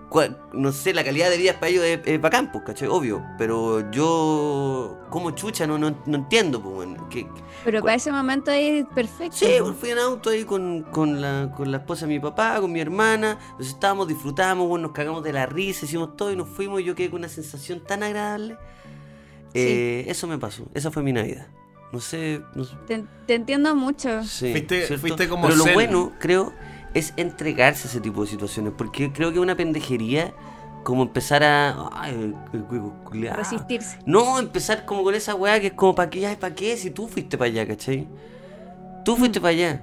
Speaker 1: no sé, la calidad de vida para ellos es, es bacán, pues, ¿cachai? Obvio. Pero yo, como chucha, no, no, no entiendo, pues, bueno, que,
Speaker 4: Pero para ese momento es perfecto.
Speaker 1: Sí, bueno, fui en auto ahí con, con, la, con la esposa de mi papá, con mi hermana. Entonces estábamos, disfrutamos, bueno, nos cagamos de la risa, hicimos todo y nos fuimos. Y yo quedé con una sensación tan agradable. Eh, Eso me pasó, esa fue mi Navidad. No sé, no sé.
Speaker 4: Te, te entiendo mucho.
Speaker 1: Sí,
Speaker 2: Fuiste- fuiste como
Speaker 1: Pero lo bueno, creo, es entregarse a ese tipo de situaciones. Porque creo que es una pendejería como empezar a. Ay.
Speaker 4: Resistirse.
Speaker 1: No, empezar como con esa weá que es como para qué, ay, para qué, si tú fuiste para allá, ¿cachai? Tú fuiste para allá.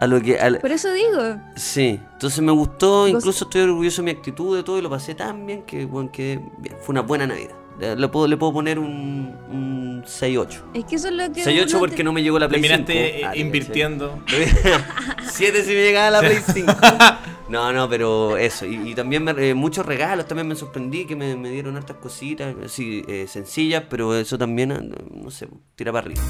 Speaker 1: A lo que.
Speaker 4: Por eso digo,
Speaker 1: Sí, entonces me gustó, incluso estoy orgulloso de mi actitud, de todo, y lo pasé tan bien que, bueno, que bien, fue una buena Navidad. Le, le puedo, le puedo poner un, un 6-8.
Speaker 4: es que eso es lo que.
Speaker 1: 6-8
Speaker 4: uno
Speaker 1: porque
Speaker 4: te-
Speaker 1: no me llegó la Play
Speaker 2: Terminaste
Speaker 1: 5.
Speaker 2: eh,
Speaker 1: Ah, ¿cachai?
Speaker 2: invirtiendo.
Speaker 1: 7 *laughs* si me llegaba la Play 5. *laughs* No, no, pero eso. Y, y también me- eh, muchos regalos, también me sorprendí que me, me dieron hartas cositas, así, eh, sencillas, pero eso también, no, no sé, tira para arriba.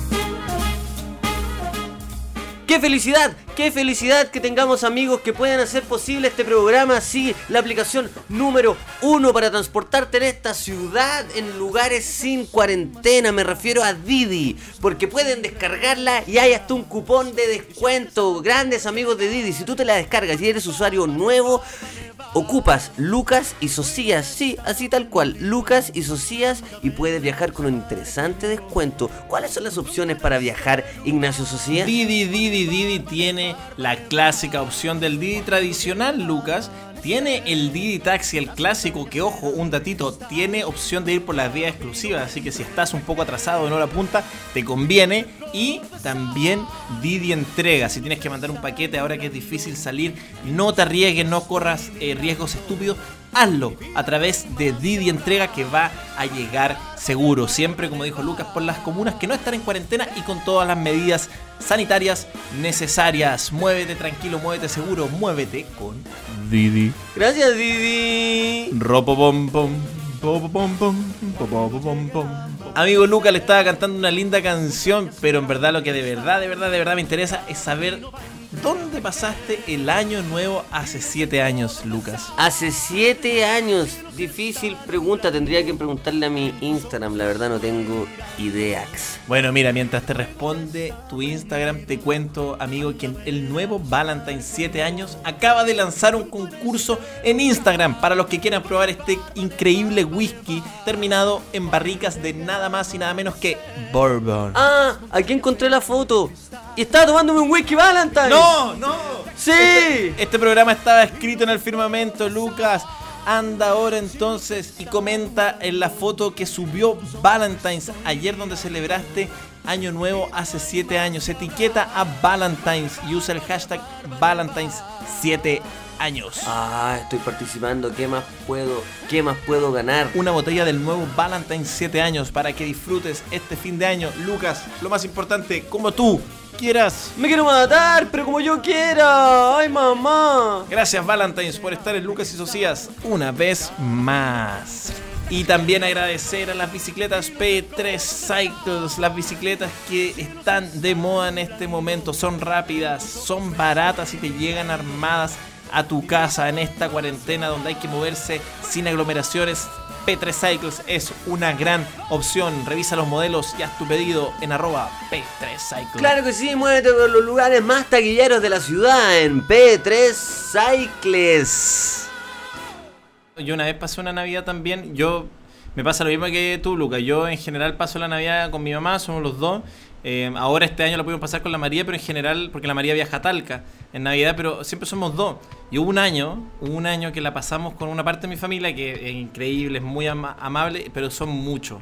Speaker 1: ¡Qué felicidad! ¡Qué felicidad que tengamos amigos que puedan hacer posible este programa! Sí, la aplicación número uno para transportarte en esta ciudad en lugares sin cuarentena. Me refiero a Didi, porque pueden descargarla y hay hasta un cupón de descuento. Grandes amigos de Didi, si tú te la descargas y eres usuario nuevo, ocupas Lucas y Socias, sí, así tal cual, Lucas y Socias y puedes viajar con un interesante descuento. ¿Cuáles son las opciones para viajar, Ignacio Socias?
Speaker 2: Didi, Didi, Didi tiene la clásica opción del Didi tradicional, Lucas. Tiene el Didi Taxi, el clásico, que ojo, un datito, tiene opción de ir por las vías exclusivas, así que si estás un poco atrasado en hora punta, te conviene. Y también Didi Entrega, si tienes que mandar un paquete ahora que es difícil salir, no te arriesgues, no corras eh, riesgos estúpidos, hazlo a través de Didi Entrega que va a llegar seguro, siempre como dijo Lucas, por las comunas que no están en cuarentena y con todas las medidas sanitarias necesarias. Muévete tranquilo, muévete seguro, muévete con Didi.
Speaker 1: Gracias, Didi.
Speaker 2: Ropo pom pom. po, po, pom, pom, po, po, po, pom, pom. Amigo Lucas le estaba cantando una linda canción, pero en verdad lo que de verdad, de verdad, de verdad me interesa es saber dónde pasaste el año nuevo hace siete años, Lucas.
Speaker 1: Hace siete años. Difícil pregunta. Tendría que preguntarle a mi Instagram. La verdad no tengo ideas.
Speaker 2: Bueno, mira, mientras te responde tu Instagram, te cuento, amigo, que el nuevo Valentine 7 años acaba de lanzar un concurso en Instagram para los que quieran probar este increíble whisky terminado en barricas de nada más y nada menos que bourbon.
Speaker 1: Ah, aquí encontré la foto. Y estaba tomándome un whisky Valentine.
Speaker 2: ¡No, no!
Speaker 1: Sí.
Speaker 2: Este, este programa estaba escrito en el firmamento, Lucas. Anda ahora entonces y comenta en la foto que subió Valentine's ayer donde celebraste Año Nuevo hace 7 años. Etiqueta a Valentine's y usa el hashtag Valentine's 7 años.
Speaker 1: Ah, estoy participando. ¿Qué más puedo? ¿Qué más puedo ganar?
Speaker 2: Una botella del nuevo Valentine's 7 años para que disfrutes este fin de año. Lucas, lo más importante, como tú quieras.
Speaker 1: Me quiero matar, pero como yo quiera. Ay, mamá.
Speaker 2: Gracias Valentines por estar en Lucas y Socias una vez más. Y también agradecer a las bicicletas P3 Cycles, las bicicletas que están de moda en este momento. Son rápidas, son baratas y te llegan armadas a tu casa en esta cuarentena donde hay que moverse sin aglomeraciones. P3 Cycles es una gran opción. Revisa los modelos y haz tu pedido en arroba P3 Cycles.
Speaker 1: Claro que sí, muévete por los lugares más taquilleros de la ciudad en P3 Cycles.
Speaker 2: Yo una vez pasé una Navidad también. Yo me pasa lo mismo que tú, Luca. Yo en general paso la Navidad con mi mamá, somos los dos. Eh, ahora este año lo pudimos pasar con la María, pero en general, porque la María viaja a Talca en Navidad, pero siempre somos dos. Y hubo un año, hubo un año que la pasamos con una parte de mi familia que es increíble, es muy ama- amable, pero son muchos.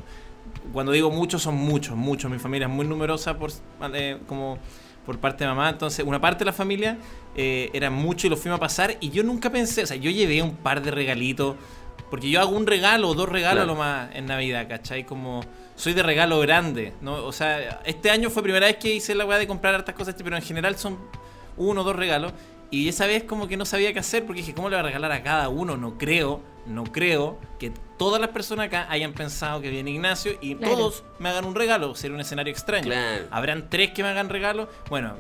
Speaker 2: Cuando digo muchos, son muchos, muchos. Mi familia es muy numerosa por, eh, como por parte de mamá. Entonces, una parte de la familia eh, era mucho y lo fuimos a pasar. Y yo nunca pensé, o sea, yo llevé un par de regalitos. Porque yo hago un regalo o dos regalos
Speaker 1: Claro.
Speaker 2: lo más en Navidad, ¿cachai? Como soy de regalo grande, ¿no? O sea, este año fue primera vez que hice la weá de comprar hartas cosas, pero en general son uno o dos regalos. Y esa vez como que no sabía qué hacer porque dije, ¿cómo le voy a regalar a cada uno? No creo, no creo que todas las personas acá hayan pensado que viene Ignacio y
Speaker 4: Claro.
Speaker 2: todos me hagan un regalo. Sería un escenario extraño.
Speaker 1: Claro.
Speaker 2: Habrán tres que me hagan regalo. Bueno,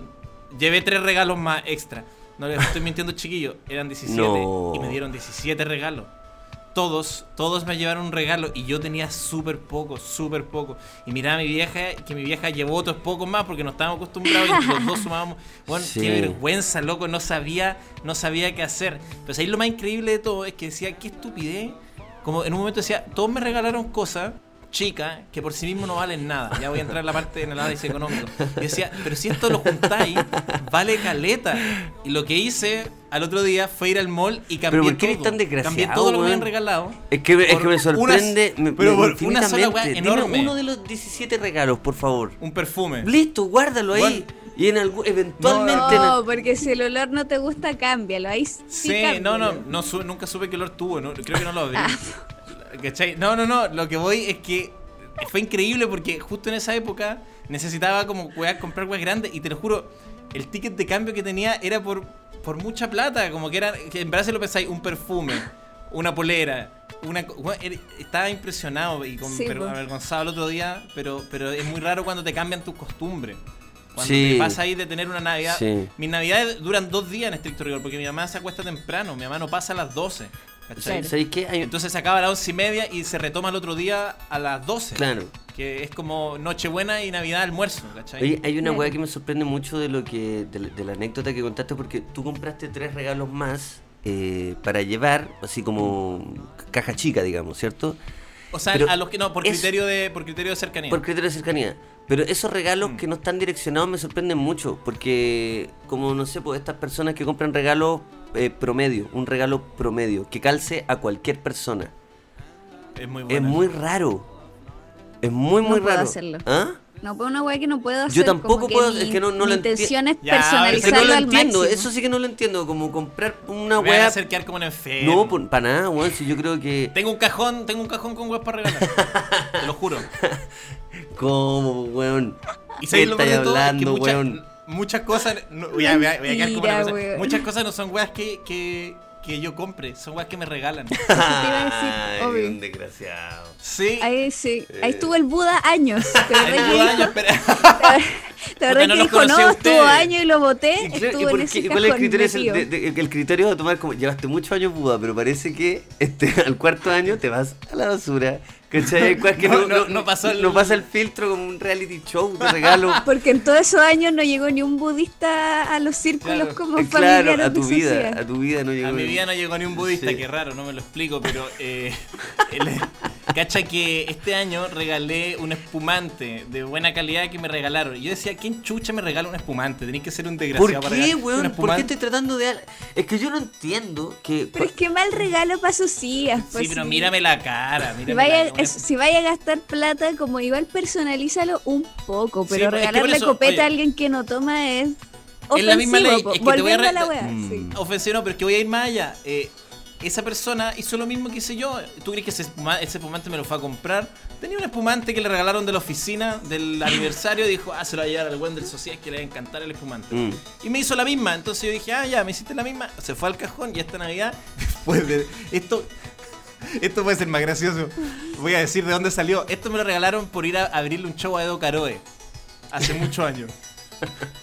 Speaker 2: llevé tres regalos más extra. No les estoy mintiendo, *laughs* chiquillos. Eran 17
Speaker 1: No.
Speaker 2: y me dieron 17 regalos. Todos, todos me llevaron un regalo y yo tenía súper poco, súper poco. Y miraba a mi vieja, que mi vieja llevó otros pocos más porque no estábamos acostumbrados y los dos sumábamos. Bueno,
Speaker 1: Sí.
Speaker 2: qué vergüenza, loco, no sabía, no sabía qué hacer. Pero ahí lo más increíble de todo es que decía, qué estupidez. Como en un momento decía, todos me regalaron cosas chicas que por sí mismo no valen nada. Ya voy a entrar en la parte en el análisis económico. Y decía, pero si esto lo juntáis, vale caleta. Y lo que hice al otro día fue ir al mall y cambié
Speaker 1: Pero ¿por qué eres
Speaker 2: todo.
Speaker 1: tan desgraciado,
Speaker 2: Cambié todo lo que me habían regalado.
Speaker 1: Es que, es que me sorprende.
Speaker 2: unas-
Speaker 1: me-
Speaker 2: pero por una sola weá.
Speaker 1: Dime
Speaker 2: enorme.
Speaker 1: uno de los 17 regalos, por favor.
Speaker 2: Un perfume.
Speaker 1: Listo, guárdalo ahí.
Speaker 2: Bueno.
Speaker 1: Y en algún, eventualmente. en
Speaker 4: No, porque si el olor no te gusta, cámbialo. Ahí sí,
Speaker 2: Sí, no, no,
Speaker 4: cámbialo.
Speaker 2: no su- nunca supe qué olor tuvo, no, creo que no lo abrí. ¿Cachai? No, no, no, lo que voy es que fue increíble porque justo en esa época necesitaba como weá, comprar weas grandes y te lo juro, el ticket de cambio que tenía era por, por mucha plata, como que era, en verdad si lo pensáis, un perfume, una polera, una estaba impresionado y con,
Speaker 4: Sí,
Speaker 2: pero
Speaker 4: po.
Speaker 2: avergonzado el otro día, pero, pero es muy raro cuando te cambian tus costumbres. Cuando
Speaker 1: Sí.
Speaker 2: te pasa ahí de tener una Navidad.
Speaker 1: Sí.
Speaker 2: Mis Navidades duran dos días en estricto rigor, porque mi mamá se acuesta temprano, mi mamá no pasa a las 12. ¿Cachai?
Speaker 4: Claro.
Speaker 1: ¿Sabéis qué? Hay-
Speaker 2: Entonces se acaba a las once y media y se retoma el otro día a las 12.
Speaker 1: Claro.
Speaker 2: Que es como Nochebuena y Navidad almuerzo, ¿cachai?
Speaker 1: Oye, hay una
Speaker 4: Claro.
Speaker 1: weá que me sorprende mucho de lo que de, la- de la anécdota que contaste porque tú compraste tres regalos más eh, para llevar, así como caja chica, digamos, ¿cierto?
Speaker 2: o sea,
Speaker 1: pero
Speaker 2: a los que no, por
Speaker 1: es-
Speaker 2: criterio de, por criterio de cercanía.
Speaker 1: Por criterio de cercanía. Pero esos regalos
Speaker 2: Mm.
Speaker 1: que no están direccionados me sorprenden mucho porque, como no sé, pues estas personas que compran regalos eh, promedio, un regalo promedio, que calce a cualquier persona.
Speaker 2: es muy
Speaker 1: Es muy raro. Es muy,
Speaker 4: No
Speaker 1: muy
Speaker 4: puedo
Speaker 1: raro.
Speaker 4: hacerlo.
Speaker 1: ¿Ah?
Speaker 4: No, pues una weá que no puedo hacer.
Speaker 1: Yo tampoco
Speaker 4: como
Speaker 1: puedo- es que no- no
Speaker 4: mi
Speaker 1: lo
Speaker 4: intención es
Speaker 2: es que
Speaker 1: no
Speaker 4: personalizarlo
Speaker 1: lo entiendo,
Speaker 4: máximo.
Speaker 1: eso sí que no lo entiendo, como comprar una weá...
Speaker 2: hacer quedar como un enfermo.
Speaker 1: No, pues, para nada, weón, si yo creo que...
Speaker 2: Tengo un cajón, tengo un cajón con weas para regalar. *laughs* Te lo juro.
Speaker 1: ¿Cómo, weón?
Speaker 2: Y
Speaker 1: ¿Qué estáis?
Speaker 2: Es que
Speaker 1: hablando, weón?
Speaker 2: Muchas cosas. no, voy, a, voy a- voy a quedar como una
Speaker 4: weón.
Speaker 2: Muchas cosas no son weas que, que, que yo compre, son weas que me regalan. *laughs*
Speaker 4: Eso te iba a decir,
Speaker 1: Ay,
Speaker 4: obvio.
Speaker 1: un desgraciado.
Speaker 2: Sí.
Speaker 4: Ahí sí, ahí estuvo el Buda años. *laughs* ¿Te
Speaker 2: Ay,
Speaker 4: verdad que
Speaker 2: puta,
Speaker 4: ¿te verdad
Speaker 2: no
Speaker 4: que dijo no,
Speaker 2: ustedes"?
Speaker 4: estuvo años y lo boté?
Speaker 1: ¿Y, claro, ¿y
Speaker 4: Estuvo
Speaker 1: por
Speaker 4: en
Speaker 1: qué-
Speaker 4: ese
Speaker 1: y cuál es el criterio? Es el,
Speaker 4: metido.
Speaker 1: de- de- el criterio de tomar como llevaste muchos años Buda, pero parece que este, *laughs* al cuarto año te vas a la basura. ¿Cachai? *laughs* Cual que
Speaker 2: No,
Speaker 1: no,
Speaker 2: no, pasó el-
Speaker 1: no pasa el filtro como un reality show de *laughs* regalo.
Speaker 4: Porque en todos esos años no llegó ni un budista a los círculos
Speaker 2: Claro.
Speaker 4: como
Speaker 1: Eh,
Speaker 4: familiares
Speaker 1: claro, a tu vida,
Speaker 4: sociedad.
Speaker 1: a tu vida no llegó.
Speaker 2: A mi vida no llegó ni un budista,
Speaker 1: Sí.
Speaker 2: qué raro, no me lo explico, pero eh, el- cacha que este año regalé un espumante de buena calidad que me regalaron. Y yo decía, ¿quién chucha me regala un espumante? Tenés que ser un
Speaker 1: ¿Por
Speaker 2: desgraciado para
Speaker 1: qué,
Speaker 2: un
Speaker 1: weón? ¿Por qué estoy tratando de.? Es que yo no entiendo que.
Speaker 4: Pero es que mal regalo para sus hijas.
Speaker 2: Sí,
Speaker 4: pues,
Speaker 2: pero
Speaker 4: sí.
Speaker 2: mírame la cara,
Speaker 4: Si
Speaker 2: mírame
Speaker 4: vaya,
Speaker 2: la cara.
Speaker 4: es- si vaya a gastar plata, como igual personalízalo un poco,
Speaker 2: Sí,
Speaker 4: pero
Speaker 2: pero es que por
Speaker 4: regalarle
Speaker 2: eso,
Speaker 4: copeta
Speaker 2: oye,
Speaker 4: a alguien que no toma es
Speaker 2: Es la misma
Speaker 4: ofensivo,
Speaker 2: ley, es que te voy a
Speaker 4: a la wea,
Speaker 1: Mm.
Speaker 4: sí.
Speaker 2: Ofensivo, no, pero es que voy a ir más allá. Eh, esa persona hizo lo mismo que hice yo. ¿Tú crees que ese, espuma- ese espumante me lo fue a comprar? Tenía un espumante que le regalaron de la oficina del *laughs* aniversario y dijo, ah, se lo va a llevar al buen del social que le va a encantar el espumante.
Speaker 1: Mm.
Speaker 2: Y me hizo la misma. Entonces yo dije, ah, ya, me hiciste la misma. Se fue al cajón y esta Navidad, *laughs* después de esto. Esto puede ser más gracioso. Voy a decir de dónde salió. Esto me lo regalaron por ir a abrirle un show a Edo Caroe. Hace *laughs* muchos años.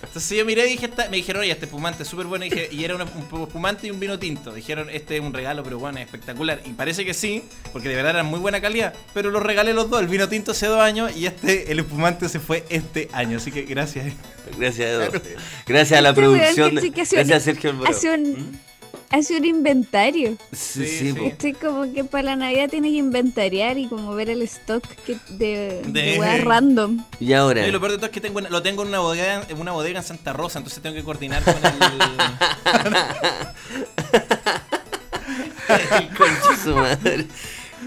Speaker 2: Entonces yo miré y dije, esta- me dijeron, oye, este espumante es súper bueno. Y, dije, y era un espumante y un vino tinto. Dijeron, este es un regalo, pero bueno, es espectacular. Y parece que sí, porque de verdad eran muy buena calidad. Pero los regalé los dos. El vino tinto hace dos años y este, el espumante se fue este año. Así que gracias.
Speaker 1: Gracias, Edo. Gracias a la producción. de- Gracias a Sergio Alvarado.
Speaker 4: Hace un, inventario.
Speaker 1: Sí,
Speaker 2: Sí,
Speaker 1: sí.
Speaker 4: Estoy como que para la Navidad tiene que inventariar y como ver el stock que- de, de,
Speaker 2: De-
Speaker 4: weas random.
Speaker 1: Y ahora.
Speaker 2: Y lo peor de todo es que tengo, una- lo tengo en una bodega, en una bodega en Santa Rosa, entonces tengo que coordinar con el. *laughs*
Speaker 1: Concha su madre.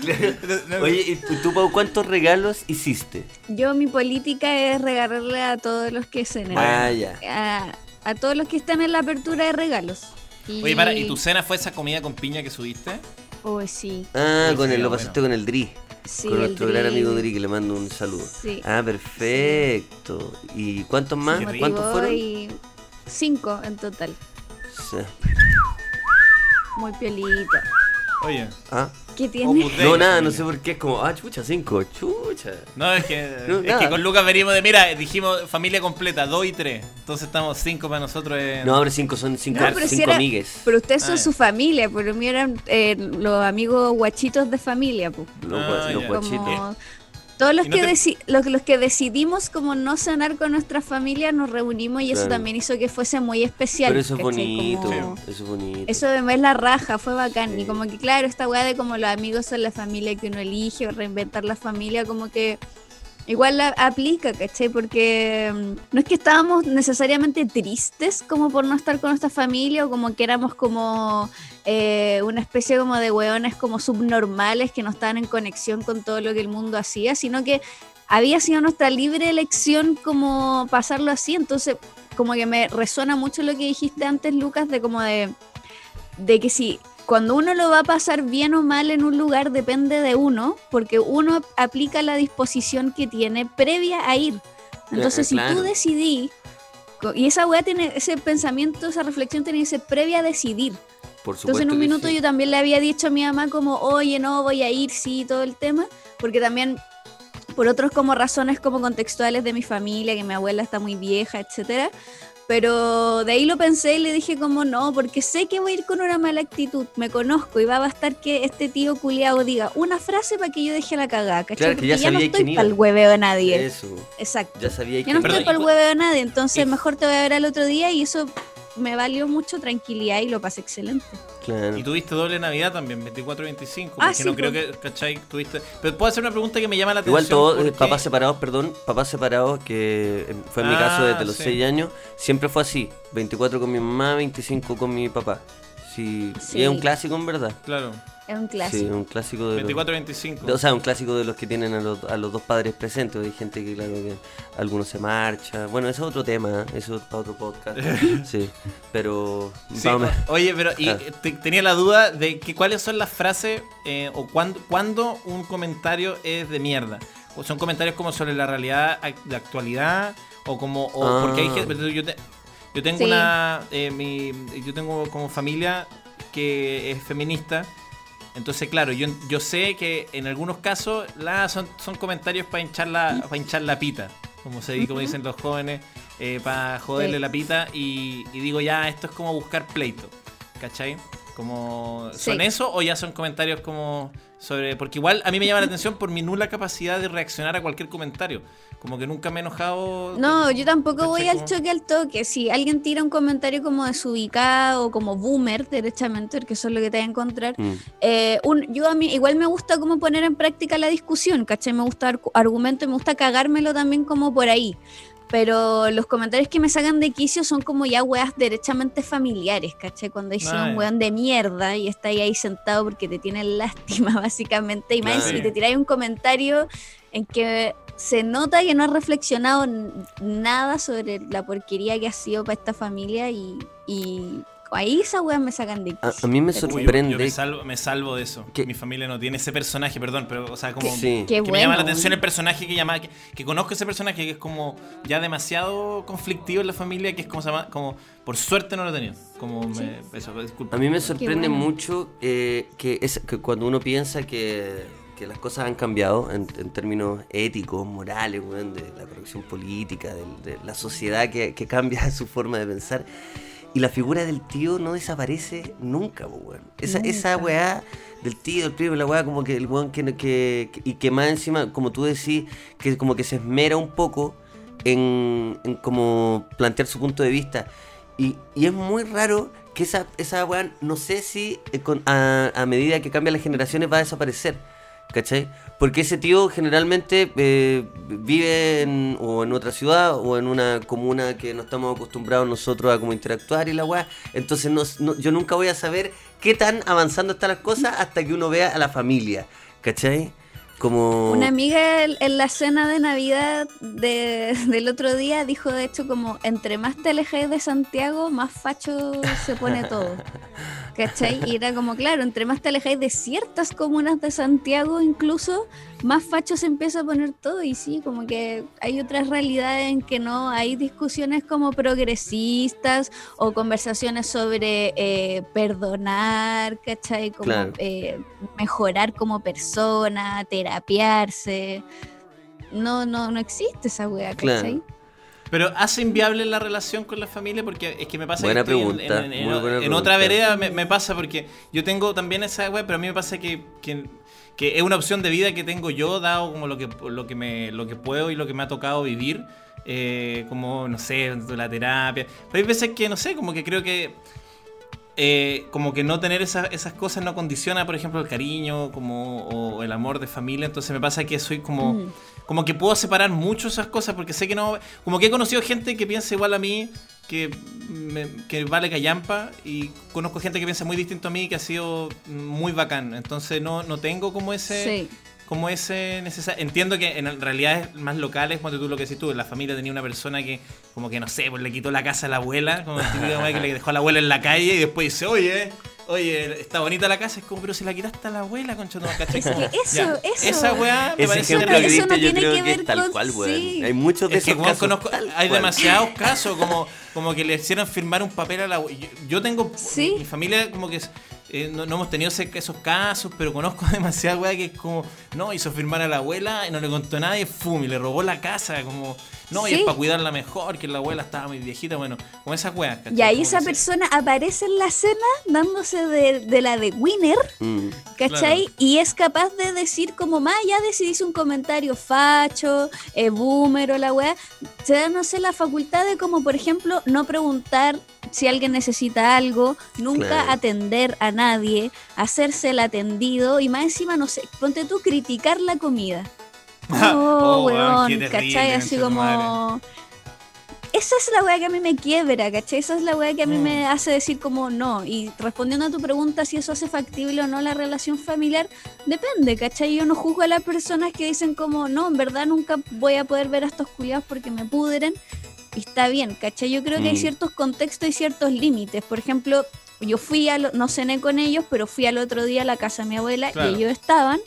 Speaker 1: Claro. Oye, ¿y tú, tú, Pau, cuántos regalos hiciste?
Speaker 4: Yo mi política es regalarle a todos los que se
Speaker 1: Ah, ya.
Speaker 4: a, a todos los que están en la apertura de regalos. Y...
Speaker 2: Oye, para, ¿y tu cena fue esa comida con piña que subiste?
Speaker 4: Oh, sí,
Speaker 1: Ah,
Speaker 2: Sí,
Speaker 1: con
Speaker 2: sí,
Speaker 1: el, lo
Speaker 2: bueno.
Speaker 1: pasaste con el Dri.
Speaker 4: sí.
Speaker 1: con nuestro gran amigo Dri, que le mando un saludo.
Speaker 4: Sí.
Speaker 1: Ah, perfecto. ¿Y cuántos más? ¿Cuántos fueron?
Speaker 4: Y cinco en total.
Speaker 1: Sí.
Speaker 4: Muy piolita.
Speaker 2: Oye.
Speaker 1: Ah.
Speaker 4: ¿Qué tiene?
Speaker 1: No, nada, no sé por qué. Es como, ah, chucha, cinco, chucha.
Speaker 2: No, es que,
Speaker 1: No,
Speaker 2: es
Speaker 1: nada.
Speaker 2: que con Lucas venimos de, mira, dijimos familia completa, dos y tres. Entonces estamos cinco para nosotros. En...
Speaker 1: No, ahora cinco son cinco,
Speaker 4: No, pero si
Speaker 1: cinco
Speaker 4: era-
Speaker 1: amigues.
Speaker 4: Pero ustedes son
Speaker 2: Ah,
Speaker 4: su familia, pero mí eran eh, los amigos guachitos de familia, pues.
Speaker 1: Los,
Speaker 2: Ah,
Speaker 1: guachitos.
Speaker 4: Como todos los
Speaker 2: no
Speaker 4: que
Speaker 2: te-
Speaker 4: deci- los, los que decidimos como no cenar con nuestra familia nos reunimos y eso también hizo que fuese muy especial.
Speaker 1: Pero eso es bonito.
Speaker 4: Como-
Speaker 1: Eso es bonito.
Speaker 4: Eso de es la raja, fue bacán.
Speaker 1: Sí.
Speaker 4: Y como que claro, esta weá de como los amigos son la familia que uno elige o reinventar la familia, como que igual la aplica, ¿cachai? Porque mm, no es que estábamos necesariamente tristes como por no estar con nuestra familia o como que éramos como eh, una especie como de weones como subnormales que no estaban en conexión con todo lo que el mundo hacía, sino que había sido nuestra libre elección como pasarlo así, entonces como que me resuena mucho lo que dijiste antes, Lucas, de como de, de que si cuando uno lo va a pasar bien o mal en un lugar depende de uno, porque uno aplica la disposición que tiene previa a ir. Entonces,
Speaker 1: Eh,
Speaker 4: si
Speaker 1: claro.
Speaker 4: tú decidí, y esa weá tiene, ese pensamiento, esa reflexión tiene que ser previa a decidir.
Speaker 1: Por supuesto.
Speaker 4: Entonces en un minuto
Speaker 1: sí.
Speaker 4: yo también le había dicho a mi mamá como, oye, no, voy a ir, sí, todo el tema, porque también por otros como razones como contextuales de mi familia, que mi abuela está muy vieja, etcétera. Pero de ahí lo pensé y le dije como no, porque sé que voy a ir con una mala actitud, me conozco y va a bastar que este tío culiao diga una frase para que yo deje la cagada, ¿cachai?
Speaker 1: Claro, que ya
Speaker 4: Porque ya no
Speaker 1: sabía quién
Speaker 4: estoy para el hueveo de nadie.
Speaker 1: Eso.
Speaker 4: Exacto.
Speaker 1: Ya sabía
Speaker 4: Ya
Speaker 1: que
Speaker 4: no
Speaker 2: Perdón,
Speaker 4: estoy para el hueveo de nadie, entonces
Speaker 2: y-
Speaker 4: mejor te voy a ver al otro día y eso me valió mucho tranquilidad y lo pasé excelente.
Speaker 1: Claro.
Speaker 2: Y tuviste doble Navidad también, 24 y 25.
Speaker 4: Ah,
Speaker 2: porque
Speaker 4: sí,
Speaker 2: no creo
Speaker 4: pues.
Speaker 2: que, ¿cachai? Tuviste. Pero puedo hacer una pregunta que me llama la atención.
Speaker 1: Igual todos, eh,
Speaker 2: porque-
Speaker 1: papás separados, perdón, papás separados, que fue en mi
Speaker 2: Ah,
Speaker 1: caso desde los
Speaker 2: sí.
Speaker 1: 6 años, siempre fue así, 24 con mi mamá, 25 con mi papá. Sí,
Speaker 4: Sí.
Speaker 1: y es un clásico en verdad.
Speaker 2: Claro,
Speaker 4: Es un
Speaker 1: Sí,
Speaker 4: clásico.
Speaker 1: un clásico de los-
Speaker 2: 24 y 25.
Speaker 1: de- o sea, un clásico de los que tienen a los, a los dos padres presentes. Hay gente que, claro, que algunos se marcha. Bueno, eso es otro tema, ¿eh? eso es para otro podcast. *laughs* sí, pero
Speaker 2: Sí, oye, pero y,
Speaker 1: Ah.
Speaker 2: eh, te- tenía la duda de que cuáles son las frases eh, o cuándo, cuándo un comentario es de mierda. O son comentarios como sobre la realidad de actualidad o como o
Speaker 1: Ah.
Speaker 2: porque hay gente yo, te- yo tengo
Speaker 4: Sí.
Speaker 2: una eh, mi- yo tengo como familia que es feminista. Entonces, claro, yo, yo sé que en algunos casos la, son, son comentarios para hinchar la, para hinchar la pita, como se como dicen los jóvenes, para joderle
Speaker 4: Sí.
Speaker 2: la pita y, y digo ya, esto es como buscar pleito, ¿cachai? Como, ¿Son
Speaker 4: Sí.
Speaker 2: eso o ya son comentarios como sobre...? Porque igual a mí me llama la atención por mi nula capacidad de reaccionar a cualquier comentario. Como que nunca me he enojado...
Speaker 4: No, yo tampoco voy al choque al toque. Si alguien tira un comentario como desubicado o como boomer, derechamente, porque eso es lo que te va a encontrar,
Speaker 1: Mm.
Speaker 4: eh, un, yo a mí igual me gusta como poner en práctica la discusión, ¿cachai? Me gusta dar argumento y me gusta cagármelo también como por ahí. Pero los comentarios que me sacan de quicio son como ya weas derechamente familiares, ¿cachai? Cuando dice
Speaker 2: Ah,
Speaker 4: un weón de mierda y está ahí, ahí sentado porque te tiene lástima, *laughs* básicamente, y, más, y te tiráis un comentario en que se nota que no has reflexionado nada sobre la porquería que ha sido para esta familia y, y ahí esas weas me sacan de
Speaker 1: A,
Speaker 4: quicio.
Speaker 1: a mí me
Speaker 2: Uy, yo-
Speaker 1: sorprende.
Speaker 2: Yo, me, salvo, me salvo de eso.
Speaker 1: que-
Speaker 2: Mi familia no tiene ese personaje, perdón, pero, o sea, como.
Speaker 1: Sí.
Speaker 4: Qué
Speaker 2: que me llama la
Speaker 4: bueno.
Speaker 2: atención el personaje que llama. Que, que conozco ese personaje que es como ya demasiado conflictivo en la familia, que es como se llama. Como, por suerte no lo he tenido. Como me. Eso, disculpa.
Speaker 1: A mí me sorprende
Speaker 4: bueno.
Speaker 1: mucho eh, que, es, que cuando uno piensa que, que las cosas han cambiado en, en términos éticos, morales, weón, de la corrección política, de, de la sociedad que, que cambia *laughs* su forma de pensar. Y la figura del tío no desaparece nunca, weón. Esa, esa weá del tío, del primo, la weá, como que el weón que, que, que- Y que más encima, como tú decís, que como que se esmera un poco en, en como plantear su punto de vista. Y, y es muy raro que esa, esa weá, no sé si eh, con- a, a medida que cambian las generaciones va a desaparecer. ¿Cachai? Porque ese tío generalmente eh, vive en, o en otra ciudad o en una comuna que no estamos acostumbrados nosotros a como interactuar y la weá. Entonces no- no- yo nunca voy a saber qué tan avanzando están las cosas hasta que uno vea a la familia. ¿Cachai? Como...
Speaker 4: Una amiga en la cena de Navidad de- del otro día dijo de hecho como entre más te alejáis de Santiago, más facho se pone todo. ¿Cachai? Y era como, claro, entre más te alejáis de ciertas comunas de Santiago incluso, más facho se empieza a poner todo. Y sí, como que hay otras realidades en que no hay discusiones como progresistas o conversaciones sobre eh, perdonar, ¿cachai? Como
Speaker 1: Claro.
Speaker 4: eh, mejorar como persona, terapiarse. No, no, no existe esa wea,
Speaker 1: Claro.
Speaker 4: ¿cachai?
Speaker 2: Pero hace inviable la relación con la familia porque es que me pasa
Speaker 1: Buena
Speaker 2: que estoy en-
Speaker 1: pregunta,
Speaker 2: en, en-
Speaker 1: buena
Speaker 2: en otra
Speaker 1: pregunta.
Speaker 2: vereda me, me pasa porque yo tengo también esa web, pero a mí me pasa que, que, que es una opción de vida que tengo yo, dado como lo que, lo que, me, lo que puedo y lo que me ha tocado vivir, eh, como, no sé, la terapia. Pero hay veces que, no sé, como que creo que eh, como que no tener esas, esas cosas no condiciona, por ejemplo, el cariño como, o el amor de familia. Entonces me pasa que soy como,
Speaker 4: Mm.
Speaker 2: como que puedo separar mucho esas cosas porque sé que no. Como que he conocido gente que piensa igual a mí, que, me- que vale callampa, y conozco gente que piensa muy distinto a mí, que ha sido muy bacán. Entonces no, no tengo como ese
Speaker 4: Sí.
Speaker 2: como ese necesario. Entiendo que en realidades más locales, cuando tú lo que decís tú, en la familia tenía una persona que, como que no sé, pues le quitó la casa a la abuela, como el típico que le dejó a la abuela en la calle y después dice, oye, oye, está bonita la casa. Es como, pero si la quitaste a la abuela, concha, no, ¿cachai?
Speaker 4: Es que eso,
Speaker 2: ya,
Speaker 4: eso.
Speaker 2: Esa weá me
Speaker 1: Ese
Speaker 2: parece
Speaker 1: ejemplo que
Speaker 4: eso no
Speaker 1: diste yo
Speaker 4: tiene
Speaker 1: creo
Speaker 4: que
Speaker 1: que es tal
Speaker 4: con-
Speaker 1: cual, weón.
Speaker 4: sí.
Speaker 1: Hay muchos de
Speaker 2: Es
Speaker 1: esos casos.
Speaker 2: conozco,
Speaker 1: tal
Speaker 2: hay
Speaker 1: cual.
Speaker 2: demasiados casos, como, como que le hicieron firmar un papel a la abuela. Yo, yo tengo,
Speaker 4: Sí.
Speaker 2: mi familia como que eh, no, no hemos tenido ese- esos casos, pero conozco *laughs* demasiada weá que es como, no, hizo firmar a la abuela y no le contó nada y fum, y le robó la casa, como, no, y es para cuidarla mejor, que la abuela estaba muy viejita, bueno, como esas weas, ¿cachai?
Speaker 4: Y ahí esa persona aparece en la cena dándose de, de la de winner,
Speaker 1: Mm.
Speaker 4: ¿cachai?
Speaker 2: Claro.
Speaker 4: Y es capaz de decir como, ma, ya decidís un comentario facho, eh, boomer o la weá. Se da, no sé, la facultad de como, por ejemplo, no preguntar si alguien necesita algo, nunca
Speaker 1: Claro.
Speaker 4: atender a nadie, hacerse el atendido y más encima, no sé, ponte tú criticar la comida. *laughs* Oh,
Speaker 2: Oh, weón,
Speaker 4: ¿cachai? Así como... Esa es la weá que a mí me quiebra, ¿cachai? Esa es la weá que a mí
Speaker 2: Mm.
Speaker 4: me hace decir como no. Y respondiendo a tu pregunta si eso hace factible o no la relación familiar, depende, ¿cachai? Yo no juzgo a las personas que dicen como no, en verdad nunca voy a poder ver a estos cuidados porque me pudren. Y está bien, ¿cachai? Yo creo que hay
Speaker 1: Mm.
Speaker 4: ciertos contextos y ciertos límites. Por ejemplo, yo fui a, lo- no cené con ellos, pero fui al otro día a la casa de mi abuela
Speaker 2: Claro.
Speaker 4: y ellos estaban.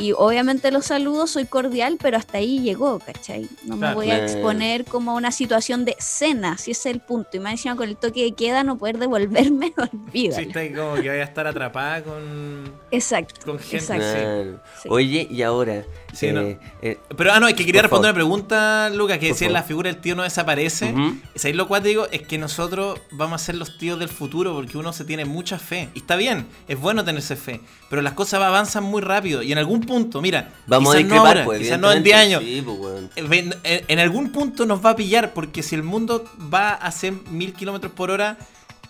Speaker 4: Y obviamente los saludo, soy cordial, pero hasta ahí llegó, ¿cachai? No me voy a exponer como a una situación de cena, si ese es el punto. Y más encima con el toque de queda no poder devolverme, *laughs* olvídalo.
Speaker 2: Sí, está ahí como que vaya a estar atrapada con,
Speaker 4: Exacto.
Speaker 2: con gente.
Speaker 4: Exacto.
Speaker 2: Sí.
Speaker 1: Oye, y ahora.
Speaker 2: Sí,
Speaker 1: eh,
Speaker 2: no.
Speaker 1: eh,
Speaker 2: Pero, ah, no, es que quería responder
Speaker 1: favor.
Speaker 2: una pregunta, Lucas, que
Speaker 1: Por
Speaker 2: decía
Speaker 1: favor.
Speaker 2: la figura del tío no desaparece.
Speaker 1: Ujú.
Speaker 2: ¿Sabéis lo cual te digo? Es que nosotros vamos a ser los tíos del futuro porque uno se tiene mucha fe. Y está bien, es bueno tenerse fe. Pero las cosas avanzan muy rápido. Y en algún punto, mira,
Speaker 1: vamos a
Speaker 2: no ahora,
Speaker 1: pues,
Speaker 2: quizás no en 10 años.
Speaker 1: Sí, pues, weón.
Speaker 2: En, en- en algún punto nos va a pillar porque si el mundo va a 100 mil kilómetros por hora,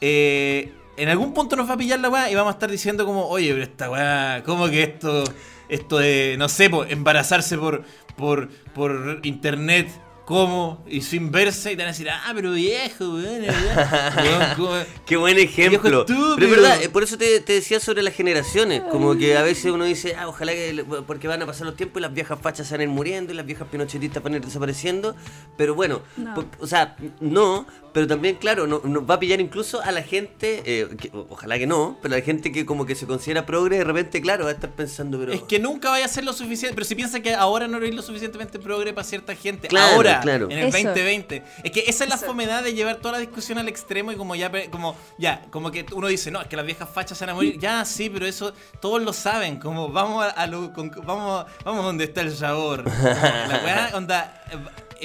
Speaker 2: eh, en algún punto nos va a pillar la weá y vamos a estar diciendo como, oye, pero esta weá, ¿cómo que esto, esto de, no sé, embarazarse por, por, por internet? ¿Cómo? Y sin verse y te van a decir, ah, pero viejo, weón. *laughs*
Speaker 1: Qué buen ejemplo.
Speaker 2: Viejo.
Speaker 1: Pero es verdad, eh, por eso te, te decía sobre las generaciones. Como que a veces uno dice, ah, ojalá que. Porque van a pasar los tiempos y las viejas fachas se van a ir muriendo y las viejas pinochetistas van a ir desapareciendo. Pero bueno,
Speaker 4: No.
Speaker 1: o sea, no, pero también, claro, no- nos va a pillar incluso a la gente, eh, que- ojalá que no, pero a la gente que como que se considera progre, de repente, claro, va a estar pensando, pero.
Speaker 2: Es que nunca vaya a ser lo suficiente. Pero si piensa que ahora no eres lo suficientemente progre para cierta gente.
Speaker 1: Claro,
Speaker 2: ahora, ahora,
Speaker 1: Claro.
Speaker 2: en el
Speaker 4: Eso.
Speaker 2: 2020. Es que esa es la
Speaker 4: Eso.
Speaker 2: fomedad de llevar toda la discusión al extremo y como ya, como, ya, como que uno dice, no, es que las viejas fachas se van a morir. Ya, sí, pero eso todos lo saben. Como vamos a, a lo, con- vamos, vamos donde está el sabor. Como la weá, *laughs* onda, eh,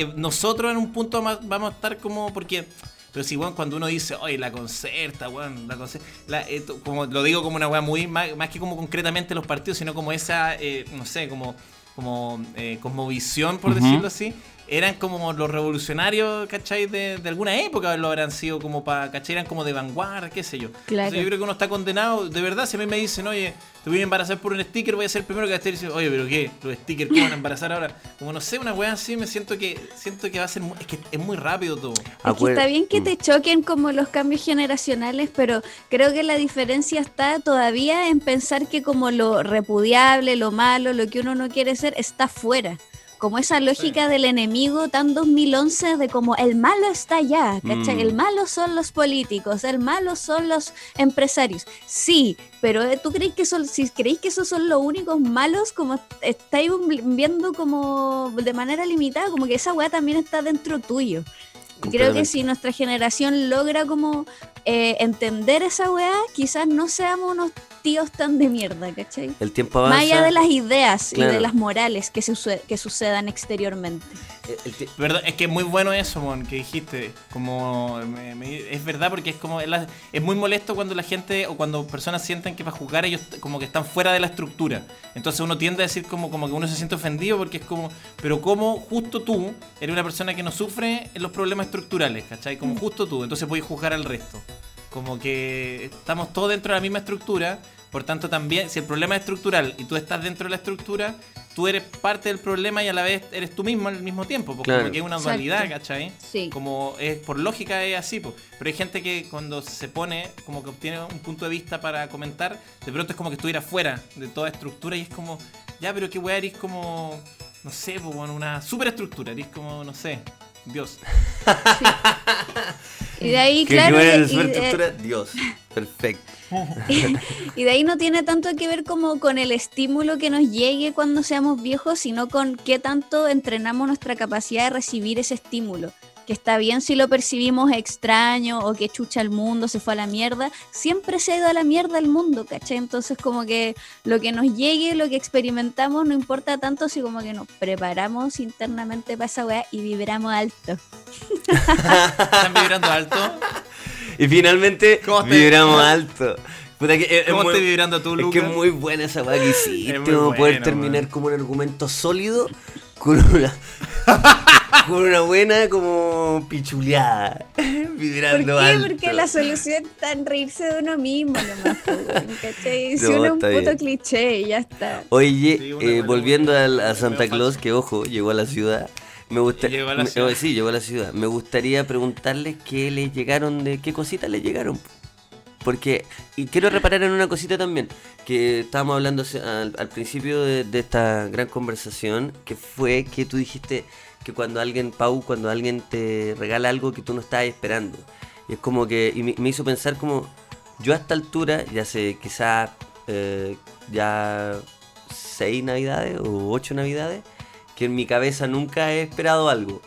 Speaker 2: eh, nosotros en un punto ma- vamos a estar como, porque... Pero si, weón, cuando uno dice, oye, la concerta, weón, la concerta, la- eh, como, lo digo como una weá muy, más, más que como concretamente los partidos, sino como esa, eh, no sé, como, como eh, cosmovisión, por
Speaker 1: Ujú.
Speaker 2: decirlo así, eran como los revolucionarios, ¿cachai? De, de alguna época lo habrán sido como para, ¿cachai? Eran como de vanguardia, qué sé yo.
Speaker 4: Claro.
Speaker 2: Entonces yo creo que uno está condenado, de verdad, si a mí me dicen, oye, te voy a embarazar por un sticker, voy a ser el primero que va a estar diciendo, oye, pero ¿qué? Los stickers, ¿cómo van a embarazar ahora? Como no sé, una weá así, me siento que siento que va a ser, mu- es que es muy rápido todo.
Speaker 4: Es que está bien que te choquen como los cambios generacionales, pero creo que la diferencia está todavía en pensar que como lo repudiable, lo malo, lo que uno no quiere ser, está fuera. Como esa lógica del enemigo tan 2011 de como el malo está allá, ¿cachai?
Speaker 1: Mm.
Speaker 4: El malo son los políticos, el malo son los empresarios. Sí, pero eh, ¿tú crees que son, si creéis que esos son los únicos malos, como estáis viendo como de manera limitada, como que esa weá también está dentro tuyo. Y creo que si nuestra generación logra como eh, entender esa weá, quizás no seamos unos tíos tan de mierda, ¿cachai?
Speaker 1: El tiempo avanza.
Speaker 4: Más allá de las ideas y de las morales que, suce- que sucedan exteriormente.
Speaker 1: el- el ti-
Speaker 2: Verdad, es que es muy bueno eso, mon, que dijiste. Como me- me- es verdad porque es como es, la- es muy molesto cuando la gente o cuando personas sienten que para jugar ellos como que están fuera de la estructura. Entonces uno tiende a decir como, como que uno se siente ofendido porque es como, pero como justo tú eres una persona que no sufre los problemas estructurales, ¿cachai? Como justo tú, entonces puedes juzgar al resto. Como que estamos todos dentro de la misma estructura, por tanto también, si el problema es estructural y tú estás dentro de la estructura, tú eres parte del problema y a la vez eres tú mismo al mismo tiempo, porque
Speaker 1: Claro.
Speaker 2: como que es una
Speaker 4: Exacto.
Speaker 2: dualidad, ¿cachai?
Speaker 4: Sí.
Speaker 2: Como es por lógica es así, po. pero hay gente que cuando se pone, como que obtiene un punto de vista para comentar, de pronto es como que estuviera fuera de toda estructura y es como, ya, pero qué weá, eres como, no sé, po, bueno, una superestructura, eres como, no sé, Dios.
Speaker 4: Y de ahí,
Speaker 1: que
Speaker 4: claro, y-
Speaker 1: de Dios. Perfecto. *laughs*
Speaker 4: y de ahí no tiene tanto que ver como con el estímulo que nos llegue cuando seamos viejos, sino con qué tanto entrenamos nuestra capacidad de recibir ese estímulo. Que está bien si lo percibimos extraño o que chucha el mundo, se fue a la mierda. Siempre se ha ido a la mierda el mundo, ¿cachai? Entonces como que lo que nos llegue, lo que experimentamos, no importa tanto si como que nos preparamos internamente para esa weá y vibramos alto.
Speaker 2: ¿Están vibrando alto? *laughs*
Speaker 1: Y finalmente
Speaker 2: ¿Cómo te-
Speaker 1: vibramos alto. Puta que es- es
Speaker 2: ¿Cómo
Speaker 1: muy-
Speaker 2: estás vibrando tú,
Speaker 1: Es
Speaker 2: Lucas?
Speaker 1: que es muy buena esa weá que *laughs* hiciste,
Speaker 2: Es
Speaker 1: poder terminar
Speaker 2: weón.
Speaker 1: como un argumento sólido con una *laughs* *laughs* con una buena como pichuleada. *laughs*
Speaker 4: ¿Por
Speaker 1: Vibrando
Speaker 4: qué?
Speaker 1: alto.
Speaker 4: Porque la solución está en reírse de uno mismo nomás. *laughs* Si
Speaker 1: No,
Speaker 4: uno es un puto
Speaker 1: bien.
Speaker 4: cliché y ya está.
Speaker 1: Oye,
Speaker 2: Sí,
Speaker 1: eh, volviendo a, Santa Claus, que ojo, llegó a la ciudad. Me gusta,
Speaker 2: Llegó a la
Speaker 1: me-
Speaker 2: ciudad.
Speaker 1: oh, sí, llegó a la ciudad. Me gustaría preguntarles qué les llegaron de qué cositas les llegaron. Porque, y quiero reparar en una cosita también, que estábamos hablando al principio de, de esta gran conversación, que fue que tú dijiste que cuando alguien, Pau, cuando alguien te regala algo que tú no estabas esperando. Y es como que, y me, hizo pensar como, yo a esta altura, ya sé, quizás eh, ya seis navidades o ocho navidades, que en mi cabeza nunca he esperado algo.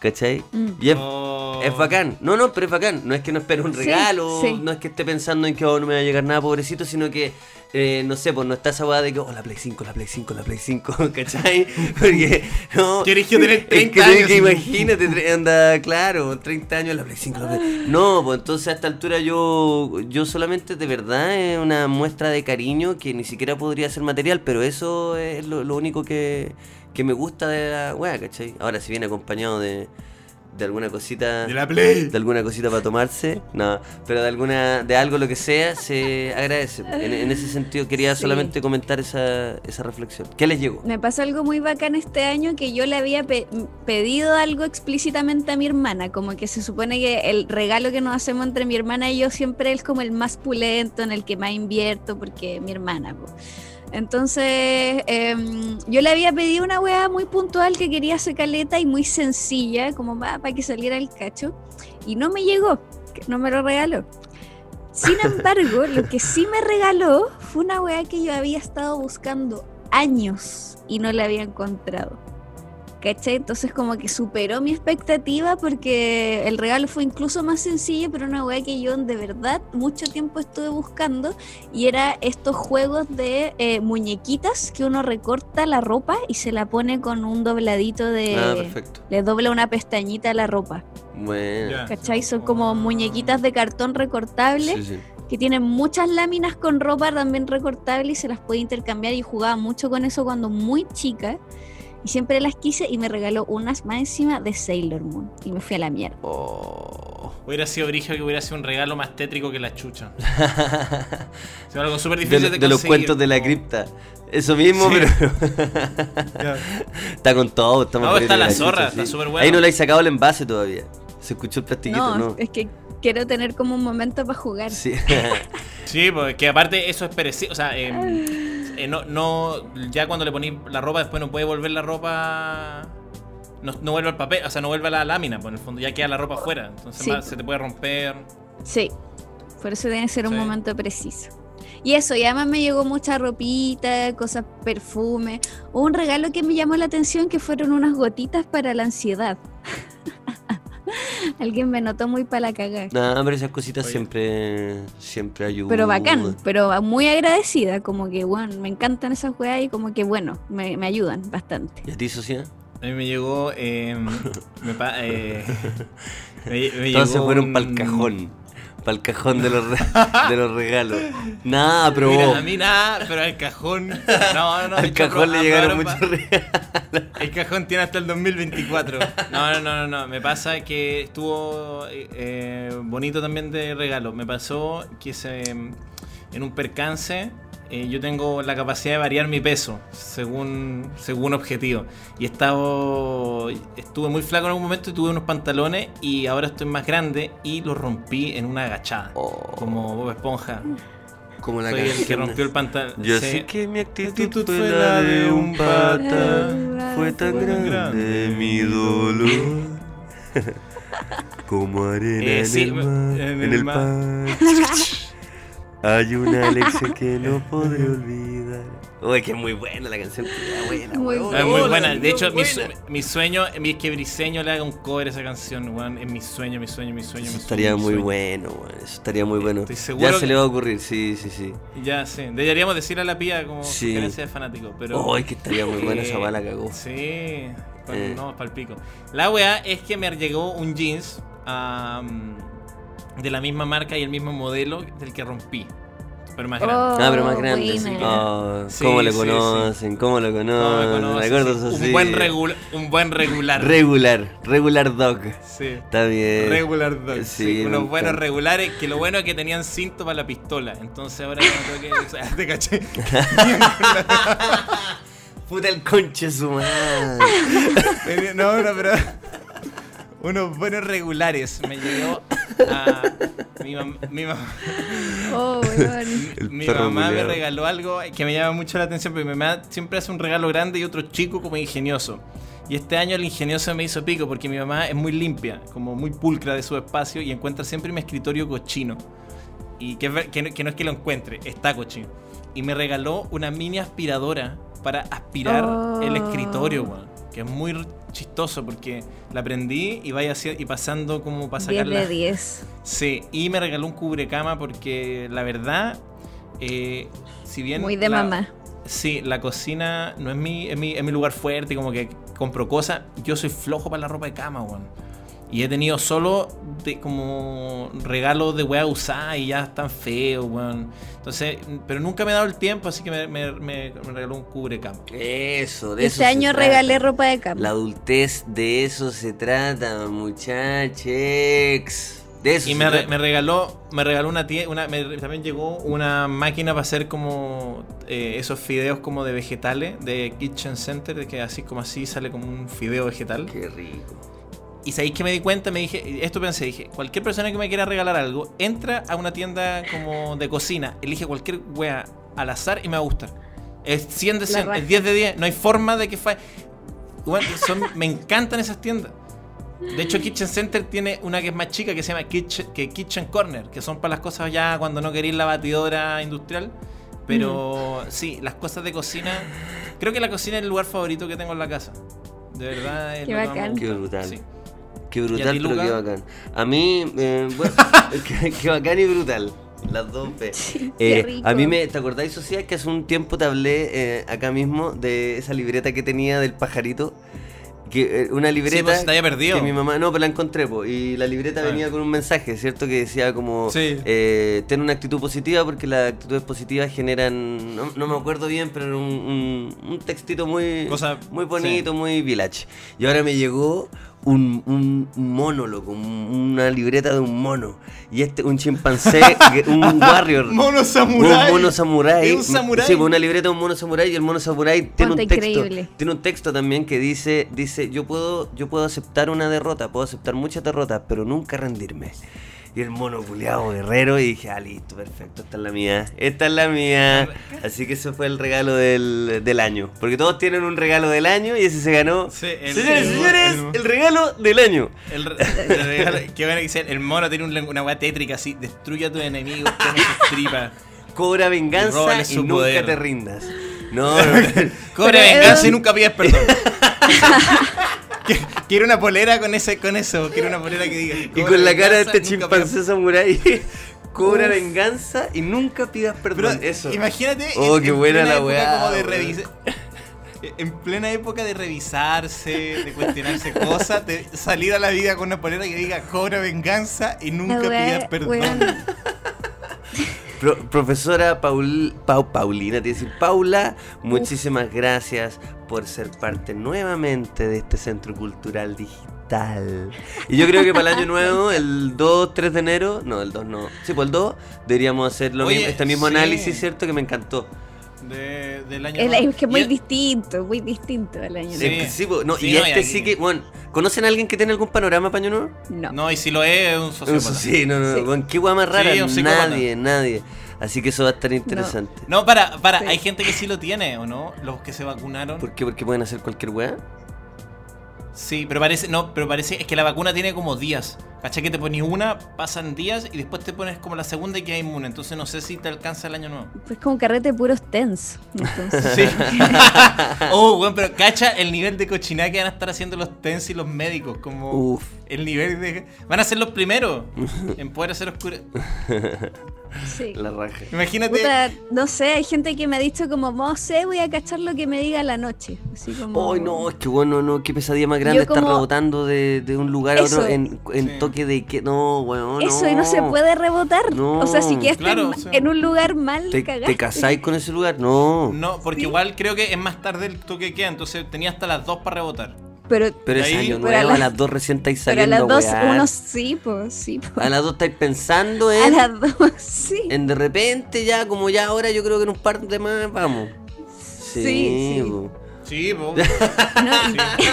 Speaker 1: ¿Cachai?
Speaker 4: Mm.
Speaker 1: Y es,
Speaker 2: Oh.
Speaker 1: es bacán. No, no, pero es bacán. No es que no espere un regalo,
Speaker 4: sí.
Speaker 1: no es que esté pensando en que oh, no me va a llegar nada, pobrecito, sino que, eh, no sé, pues no está esa de que, oh, la Play 5, la Play 5, la Play 5, *laughs* ¿cachai? *laughs* Porque, no.
Speaker 2: Querés que tener
Speaker 1: es
Speaker 2: 30
Speaker 1: que,
Speaker 2: años.
Speaker 1: que imagínate, anda, claro, 30 años la Play 5, la Play. No, pues entonces a esta altura yo, yo solamente de verdad es una muestra de cariño que ni siquiera podría ser material, pero eso es lo, lo único que, que me gusta de la weá, ¿cachai? Ahora, si viene acompañado de, de alguna cosita
Speaker 2: De la Play.
Speaker 1: de alguna cosita para tomarse, no, pero de alguna, de algo lo que sea, se agradece. En, en ese sentido quería
Speaker 4: Sí.
Speaker 1: solamente comentar esa, esa reflexión. ¿Qué les llegó?
Speaker 4: Me pasó algo muy bacán este año que yo le había pe- pedido algo explícitamente a mi hermana, como que se supone que el regalo que nos hacemos entre mi hermana y yo siempre es como el más pulento, en el que más invierto, porque mi hermana. po. Entonces, em, yo le había pedido una weá muy puntual que quería hacer caleta y muy sencilla, como para que saliera el cacho, y no me llegó, no me lo regaló. Sin *laughs* embargo, lo que sí me regaló fue una weá que yo había estado buscando años y no la había encontrado. ¿Cachai? Entonces como que superó mi expectativa porque el regalo fue incluso más sencillo, pero una weá que yo de verdad mucho tiempo estuve buscando y era estos juegos de eh, muñequitas que uno recorta la ropa y se la pone con un dobladito de...
Speaker 1: Ah, perfecto.
Speaker 4: Le dobla una pestañita a la ropa.
Speaker 1: Bueno.
Speaker 4: ¿Cachai? Son como muñequitas de cartón recortable
Speaker 1: Sí, sí.
Speaker 4: que tienen muchas láminas con ropa también recortable y se las puede intercambiar y jugaba mucho con eso cuando muy chica y siempre las quise y me regaló unas más encima de Sailor Moon y me fui a la mierda.
Speaker 1: Oh.
Speaker 2: Hubiera sido brígido que hubiera sido un regalo más tétrico que la chucha. *laughs* Es algo súper
Speaker 1: De,
Speaker 2: difícil de,
Speaker 1: de los
Speaker 2: conseguir,
Speaker 1: cuentos de la cripta. Eso mismo,
Speaker 2: Sí.
Speaker 1: pero *laughs* está con todo. Está más
Speaker 2: No, está la zorra,
Speaker 1: chucha,
Speaker 2: está
Speaker 1: sí.
Speaker 2: súper bueno.
Speaker 1: Ahí no le hay sacado el envase todavía. Se escuchó el plastiquito,
Speaker 4: No,
Speaker 1: ¿no?
Speaker 4: es que quiero tener como un momento para jugar.
Speaker 1: Sí. *laughs*
Speaker 2: Sí, porque aparte eso es perecido. O sea, eh, eh, no, no, ya cuando le ponís la ropa, después no puede volver la ropa. No, no vuelve al papel, o sea, no vuelve a la lámina, pues en el fondo ya queda la ropa afuera. Entonces
Speaker 4: Sí.
Speaker 2: más se te puede romper.
Speaker 4: Sí, por eso tiene que ser un
Speaker 2: Sí.
Speaker 4: momento preciso. Y eso, y además me llegó mucha ropita, cosas, perfume. Hubo un regalo que me llamó la atención que fueron unas gotitas para la ansiedad. *laughs* Alguien me notó muy para la cagada.
Speaker 1: No, pero esas cositas
Speaker 2: Oye.
Speaker 1: siempre, siempre ayudan.
Speaker 4: Pero bacán, pero muy agradecida, como que bueno, me encantan esas weas y como que bueno, me, me ayudan bastante.
Speaker 1: ¿Y a ti, Socia?
Speaker 2: A mí me llegó. eh, me pa- eh, *laughs* me, llegó
Speaker 1: fueron
Speaker 2: un-
Speaker 1: para el cajón. Para el cajón de los, *laughs* de los regalos. Nada, pero
Speaker 2: Mira, a mí nada, pero al cajón. *laughs* No, no,
Speaker 1: al
Speaker 2: el
Speaker 1: cajón le llegaron muchos regalos.
Speaker 2: El cajón tiene hasta el 2024. No, no, no, no, no. Me pasa que estuvo eh, eh, bonito también de regalo. Me pasó que se, en un percance eh, yo tengo la capacidad de variar mi peso según, según objetivo. Y he estado, estuve muy flaco en algún momento y tuve unos pantalones y ahora estoy más grande y los rompí en una agachada.
Speaker 1: Oh.
Speaker 2: Como Bob Esponja.
Speaker 1: Como la
Speaker 2: Soy el que rompió el pantalón.
Speaker 1: Yo
Speaker 2: Sí.
Speaker 1: sé que mi actitud, fue la de un pata. Fue tan
Speaker 2: Fue
Speaker 1: grande
Speaker 2: grande
Speaker 1: mi dolor. *laughs* Como arena
Speaker 2: Eh,
Speaker 1: en,
Speaker 2: sí,
Speaker 1: el mar,
Speaker 2: en
Speaker 1: en
Speaker 2: el
Speaker 1: el
Speaker 2: mar. *laughs*
Speaker 1: Hay una lección que *laughs* no podré olvidar. Uy, que es muy buena la canción. buena,
Speaker 4: Muy
Speaker 1: weón.
Speaker 2: Es muy
Speaker 4: Hola,
Speaker 2: buena. De hecho, mi,
Speaker 4: buena.
Speaker 2: mi sueño es que Briseño le haga un cover a esa canción, weón. Es mi sueño, mi sueño, mi sueño.
Speaker 1: Eso
Speaker 2: mi
Speaker 1: estaría
Speaker 2: sueño,
Speaker 1: muy
Speaker 2: sueño.
Speaker 1: bueno, weón. Eso estaría muy bueno.
Speaker 2: Estoy seguro
Speaker 1: Ya se le va a ocurrir, sí, sí, sí.
Speaker 2: Ya, sí. Deberíamos decirle a la pía como
Speaker 1: Sí.
Speaker 2: de fanático. Pero,
Speaker 1: Oh, que estaría muy buena esa
Speaker 2: eh, *laughs*
Speaker 1: bala cagó.
Speaker 2: Sí. Con-
Speaker 1: Eh.
Speaker 2: No, pa'l pico. La weá es que me llegó un jeans am, de la misma marca y el mismo modelo del que rompí. Pero más grande.
Speaker 4: Oh,
Speaker 1: Ah, pero más grande, sí. Oh,
Speaker 2: Sí,
Speaker 1: ¿Cómo
Speaker 2: sí,
Speaker 1: conocen? ¿Cómo lo
Speaker 2: No, me
Speaker 1: conocen?
Speaker 2: conoces,
Speaker 1: ¿De acuerdo,
Speaker 2: sí.
Speaker 1: eso
Speaker 2: un,
Speaker 1: sí?
Speaker 2: buen regula- un buen regular.
Speaker 1: Regular, regular dog.
Speaker 2: sí.
Speaker 1: Está bien.
Speaker 2: Regular Dog.
Speaker 1: Sí,
Speaker 2: unos buenos
Speaker 1: encanta.
Speaker 2: regulares que lo bueno es que tenían cinto para la pistola. Entonces ahora no tengo que. o sea, *laughs* te caché. *laughs*
Speaker 1: Puta el conche su madre.
Speaker 2: No, no, pero. Unos buenos regulares. Me llegó a. Mi, mam- mi mam-
Speaker 4: Oh, *laughs*
Speaker 2: mi mamá me regaló algo que me llama mucho la atención, porque mi mamá siempre hace un regalo grande y otro chico como ingenioso. Y este año el ingenioso me hizo pico porque mi mamá es muy limpia, como muy pulcra de su espacio y encuentra siempre mi escritorio cochino. Y que, no, que no es que lo encuentre, está cochino. Y me regaló una mini aspiradora para aspirar
Speaker 4: Oh.
Speaker 2: el escritorio, weón. Que es muy chistoso porque la prendí y vaya hacia- y pasando como para
Speaker 4: 10
Speaker 2: sacarla.
Speaker 4: de 10.
Speaker 2: Sí, y me regaló un cubrecama porque la verdad, eh, si bien...
Speaker 4: Muy de
Speaker 2: la-
Speaker 4: mamá.
Speaker 2: Sí, la cocina no es mi, es mi, es mi lugar fuerte, como que compro cosas. Yo soy flojo para la ropa de cama, weón. Y he tenido solo de, como regalos de weá usada y ya están feos, weón. Entonces, pero nunca me he dado el tiempo, así que me, me- me- me regaló un cubrecama.
Speaker 1: Eso, de eso
Speaker 4: Este
Speaker 1: se
Speaker 4: año
Speaker 1: trata.
Speaker 4: regalé ropa de cama.
Speaker 1: La adultez de eso se trata, muchachos. De eso
Speaker 2: Y
Speaker 1: se
Speaker 2: me, re-
Speaker 1: trata.
Speaker 2: me regaló, me regaló una una me- también llegó una máquina para hacer como eh, esos fideos como de vegetales de Kitchen Center, de que así como así sale como un fideo vegetal.
Speaker 1: Qué rico.
Speaker 2: Y sabéis que me di cuenta, me dije, esto pensé, dije, cualquier persona que me quiera regalar algo, entra a una tienda como de cocina, elige cualquier wea al azar y me va a gustar. Es 100 de 100,
Speaker 4: raja.
Speaker 2: es 10 de 10, no hay forma de que fa... Bueno, son- me encantan esas tiendas. De hecho, Kitchen Center tiene una que es más chica que se llama Kitchen, que Kitchen Corner, que son para las cosas ya cuando no queréis la batidora industrial. Pero sí, las cosas de cocina. Creo que la cocina es el lugar favorito que tengo en la casa. De verdad. es
Speaker 4: Qué
Speaker 2: lo
Speaker 4: bacán.
Speaker 1: Qué brutal.
Speaker 2: Sí.
Speaker 1: Qué
Speaker 2: ¿Y a
Speaker 1: brutal,
Speaker 2: ti,
Speaker 1: pero
Speaker 2: Luca?
Speaker 1: qué bacán. A mí, eh, bueno, *laughs* qué, qué bacán y brutal. Las dos P. *laughs*
Speaker 4: qué
Speaker 1: Eh,
Speaker 4: rico.
Speaker 1: a mí me, ¿te acordáis, Sociedad, que hace un tiempo te hablé eh, acá mismo de esa libreta que tenía del pajarito? Que, eh, una libreta
Speaker 2: pues, se te perdido.
Speaker 1: que mi mamá, no, pero la encontré, po, y la libreta
Speaker 2: Ah.
Speaker 1: venía con un mensaje, ¿cierto? Que decía como,
Speaker 2: Sí.
Speaker 1: eh, ten una actitud positiva porque las actitudes positivas generan, no, no me acuerdo bien, pero era un, un, un textito muy,
Speaker 2: Cosa-
Speaker 1: muy bonito, muy village. Y ahora me llegó un, un, un mono, loco, un- una libreta de un mono. Y este, un chimpancé, un *laughs* warrior.
Speaker 2: Mono
Speaker 1: Un
Speaker 2: samurái.
Speaker 1: mono samurái.
Speaker 2: Es un samurái.
Speaker 1: Sí, pues una libreta de un mono samurái y el mono samurái tiene un texto.
Speaker 4: increíble.
Speaker 1: Tiene un texto también que dice, dice, yo puedo, yo puedo aceptar una derrota, puedo aceptar muchas derrotas, pero nunca rendirme. Y el mono culiado guerrero y dije, ah, listo, perfecto, esta es la mía, esta es la mía. Así que ese fue el regalo del, del año. Porque todos tienen un regalo del año y ese se ganó.
Speaker 2: Sí, el-
Speaker 1: Señores,
Speaker 2: el-
Speaker 1: señores,
Speaker 2: el-
Speaker 1: el regalo del año.
Speaker 2: El, re- el regalo, qué bueno que sea. El mono tiene un- una weá tétrica así. Destruye a tus enemigos, toma sus tripas.
Speaker 1: Cobra venganza y nunca
Speaker 2: poder.
Speaker 1: te rindas. No, *laughs* no,
Speaker 4: Pero,
Speaker 2: venganza y nunca pidas perdón. *laughs* Qu- Quiero una polera con ese, con eso. Quiero una polera que diga.
Speaker 1: Y
Speaker 2: "Cobre
Speaker 1: con la cara de este chimpancé samurái, *laughs* cobra
Speaker 4: Uf.
Speaker 1: venganza y nunca pidas
Speaker 2: Pero
Speaker 1: perdón. Eso.
Speaker 2: imagínate.
Speaker 1: Oh,
Speaker 2: en-
Speaker 1: qué
Speaker 2: en
Speaker 1: buena
Speaker 2: plena
Speaker 1: la
Speaker 2: época
Speaker 1: weá,
Speaker 2: como de En plena época de revisarse, de cuestionarse *laughs* cosas, de salir a la vida con una polera que diga cobra venganza y nunca pidas perdón.
Speaker 1: Pro- profesora Paul, Pau- Paulina, te decir Paula, muchísimas gracias por ser parte nuevamente de este centro cultural digital. Y yo creo que para el año nuevo, *laughs* el 2, 3 de enero, no, el 2 no, sí, pues el 2, deberíamos hacer lo
Speaker 2: Oye,
Speaker 1: mismo, este mismo
Speaker 2: sí.
Speaker 1: análisis, ¿cierto? Que me encantó.
Speaker 2: De- del año
Speaker 4: Es,
Speaker 2: nuevo.
Speaker 4: es que es muy distinto, muy distinto al año
Speaker 2: Sí.
Speaker 4: nuevo.
Speaker 1: Sí, pues, no,
Speaker 2: Sí,
Speaker 1: y
Speaker 2: no,
Speaker 1: este sí que, bueno, ¿conocen a alguien que tiene algún panorama para año nuevo?
Speaker 4: No.
Speaker 2: No, y si lo es, es un sociópata.
Speaker 1: Eso sí, no, no,
Speaker 4: Sí.
Speaker 1: bueno, qué guay más rara, nadie, nadie. Así que eso va a estar interesante.
Speaker 2: No, para, para,
Speaker 4: Sí.
Speaker 2: hay gente que sí lo tiene, ¿o no? Los que se vacunaron.
Speaker 1: ¿Por qué? Porque pueden hacer cualquier weá.
Speaker 2: Sí, pero parece, no, pero parece, es que la vacuna tiene como días. ¿Cachai? Que te pones una, pasan días y después te pones como la segunda y quedas inmune. Entonces no sé si te alcanza el año nuevo.
Speaker 4: Pues como carrete puros tens. Entonces,
Speaker 2: Sí. *laughs* oh, bueno, pero cacha el nivel de cochinada que van a estar haciendo los TENS y los médicos. Como
Speaker 1: Uf.
Speaker 2: el nivel de. Van a ser los primeros en *laughs* poder hacer oscura.
Speaker 4: sí.
Speaker 1: La raja.
Speaker 2: Imagínate.
Speaker 4: Puta, no sé, hay gente que me ha dicho como, no sé, voy a cachar lo que me diga la noche. Así como...
Speaker 1: Ay, no, es que bueno, no, qué pesadilla más grande estar
Speaker 4: como-
Speaker 1: rebotando de, de un lugar a otro en, en
Speaker 2: Sí.
Speaker 1: Toque de que. No, weón.
Speaker 4: Eso y no se puede rebotar.
Speaker 1: No.
Speaker 4: O sea, si quedaste
Speaker 2: Claro,
Speaker 4: en,
Speaker 2: o sea.
Speaker 4: en un lugar mal,
Speaker 1: ¿Te,
Speaker 4: cagaste.
Speaker 1: te casáis con ese lugar? No.
Speaker 2: No, porque
Speaker 4: Sí.
Speaker 2: igual creo que es más tarde el toque que queda. Entonces tenía hasta las 2 para rebotar.
Speaker 4: Pero,
Speaker 1: Pero es
Speaker 2: ahí-
Speaker 1: año
Speaker 4: Pero a
Speaker 1: nuevo, a
Speaker 4: las-
Speaker 1: las dos recién estáis
Speaker 4: pero a
Speaker 1: saliendo.
Speaker 4: las dos,
Speaker 1: wear.
Speaker 4: uno sí, pues, sí, po.
Speaker 1: A las dos estáis pensando
Speaker 4: A
Speaker 1: en.
Speaker 4: las dos, *laughs* sí.
Speaker 1: En de repente ya, como ya ahora, yo creo que en un par de más vamos. Sí,
Speaker 4: Sí, sí.
Speaker 2: Sí, po. *laughs*
Speaker 4: No, y- *laughs*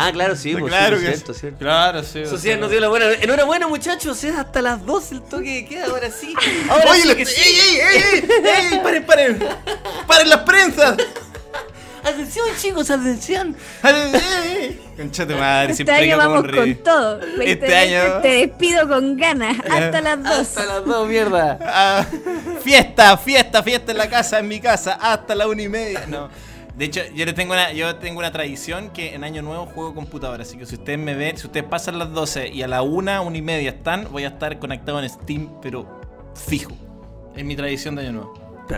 Speaker 1: Ah, claro, sí, pues,
Speaker 2: claro
Speaker 1: sí,
Speaker 2: que
Speaker 1: cierto,
Speaker 2: sí.
Speaker 1: cierto.
Speaker 2: Claro, sí.
Speaker 1: Sociedad
Speaker 2: sea.
Speaker 1: nos dio la buena. Enhorabuena, muchachos. Es hasta las 12 el toque que queda. Ahora sí. Ahora
Speaker 2: Oye,
Speaker 1: sí que
Speaker 2: ¡Ey,
Speaker 1: sí.
Speaker 2: ey, ey, ey! ey! ¡Paren, paren! ¡Paren las prensas! *laughs*
Speaker 1: Atención, chicos, atención.
Speaker 2: Concha tu madre,
Speaker 4: este
Speaker 2: siempre
Speaker 4: año vamos con
Speaker 2: rey.
Speaker 4: todo. 2020
Speaker 2: Este año-
Speaker 4: Te despido con ganas. Hasta las dos.
Speaker 1: Hasta las 2, mierda.
Speaker 2: Ah, fiesta, fiesta, fiesta en la casa, en mi casa, hasta la una y media. No. De hecho, yo le tengo una, yo tengo una tradición que en Año Nuevo juego computadora. Así que si ustedes me ven, si ustedes pasan las 12 y a la una, una y media están, voy a estar conectado en Steam, pero fijo. Es mi tradición de Año Nuevo.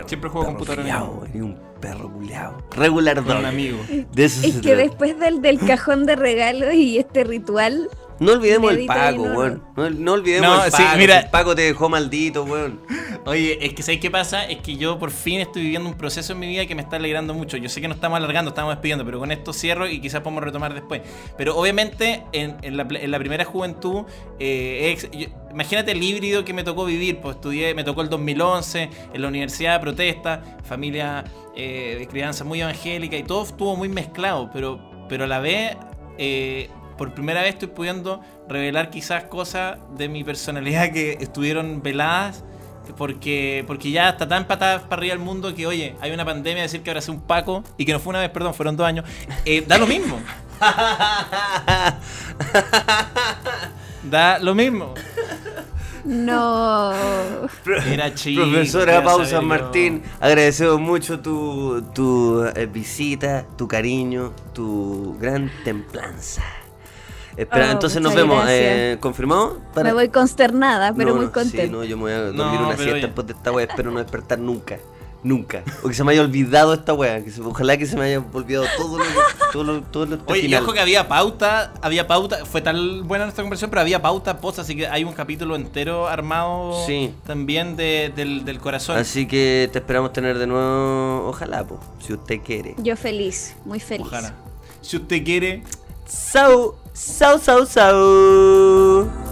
Speaker 2: Siempre juego
Speaker 1: perro
Speaker 2: computadora en Año Nuevo.
Speaker 1: un perro culiao. Regular
Speaker 2: Con
Speaker 1: dog.
Speaker 2: un amigo.
Speaker 1: De eso
Speaker 4: Es que
Speaker 1: trata.
Speaker 4: después del, del cajón de regalos y este ritual,
Speaker 1: No olvidemos el Paco, weón. No, no olvidemos
Speaker 2: No,
Speaker 1: el
Speaker 2: sí,
Speaker 1: Paco.
Speaker 2: mira.
Speaker 1: El Paco te dejó maldito, weón.
Speaker 2: Oye, es que ¿sabéis qué pasa? Es que yo por fin estoy viviendo un proceso en mi vida que me está alegrando mucho. Yo sé que no estamos alargando, estamos despidiendo, pero con esto cierro y quizás podemos retomar después. Pero obviamente en, en la, en la primera juventud, eh, ex- yo- imagínate el híbrido que me tocó vivir. Pues estudié, me tocó el 2011, en la universidad de protesta, familia eh, de crianza muy evangélica y todo estuvo muy mezclado, pero, pero a la vez... eh, por primera vez estoy pudiendo revelar quizás cosas de mi personalidad que estuvieron veladas porque, porque ya está tan patada para arriba el mundo que, oye, hay una pandemia, decir que ahora hace un Paco y que no fue una vez, perdón, fueron dos años, eh, da lo mismo. Da lo mismo.
Speaker 4: No.
Speaker 2: Era chico.
Speaker 1: Profesora Pausa. Martín, agradecemos mucho tu, tu eh, visita, tu cariño, tu gran templanza. Espera,
Speaker 4: Oh,
Speaker 1: entonces nos vemos. Eh, ¿Confirmado? Para-
Speaker 4: Me voy consternada, pero
Speaker 1: No,
Speaker 4: muy
Speaker 1: no,
Speaker 4: contenta.
Speaker 1: Sí, no, yo me voy a dormir
Speaker 2: No,
Speaker 1: una siesta
Speaker 2: oye.
Speaker 1: después de esta wea. Espero no despertar nunca. Nunca. O que se me haya olvidado esta wea. Que se- ojalá que se me haya olvidado todo lo que. Todo lo, todo lo
Speaker 2: Oye, y
Speaker 1: final.
Speaker 2: ojo que había pauta, había pauta, fue tal buena nuestra conversación, pero había pauta post, así que hay un capítulo entero armado
Speaker 1: Sí.
Speaker 2: también de- del, del corazón.
Speaker 1: Así que te esperamos tener de nuevo. Ojalá, po, si usted quiere.
Speaker 4: Yo feliz, muy feliz.
Speaker 2: Ojalá. Si usted quiere,
Speaker 1: Sau, so, so, so.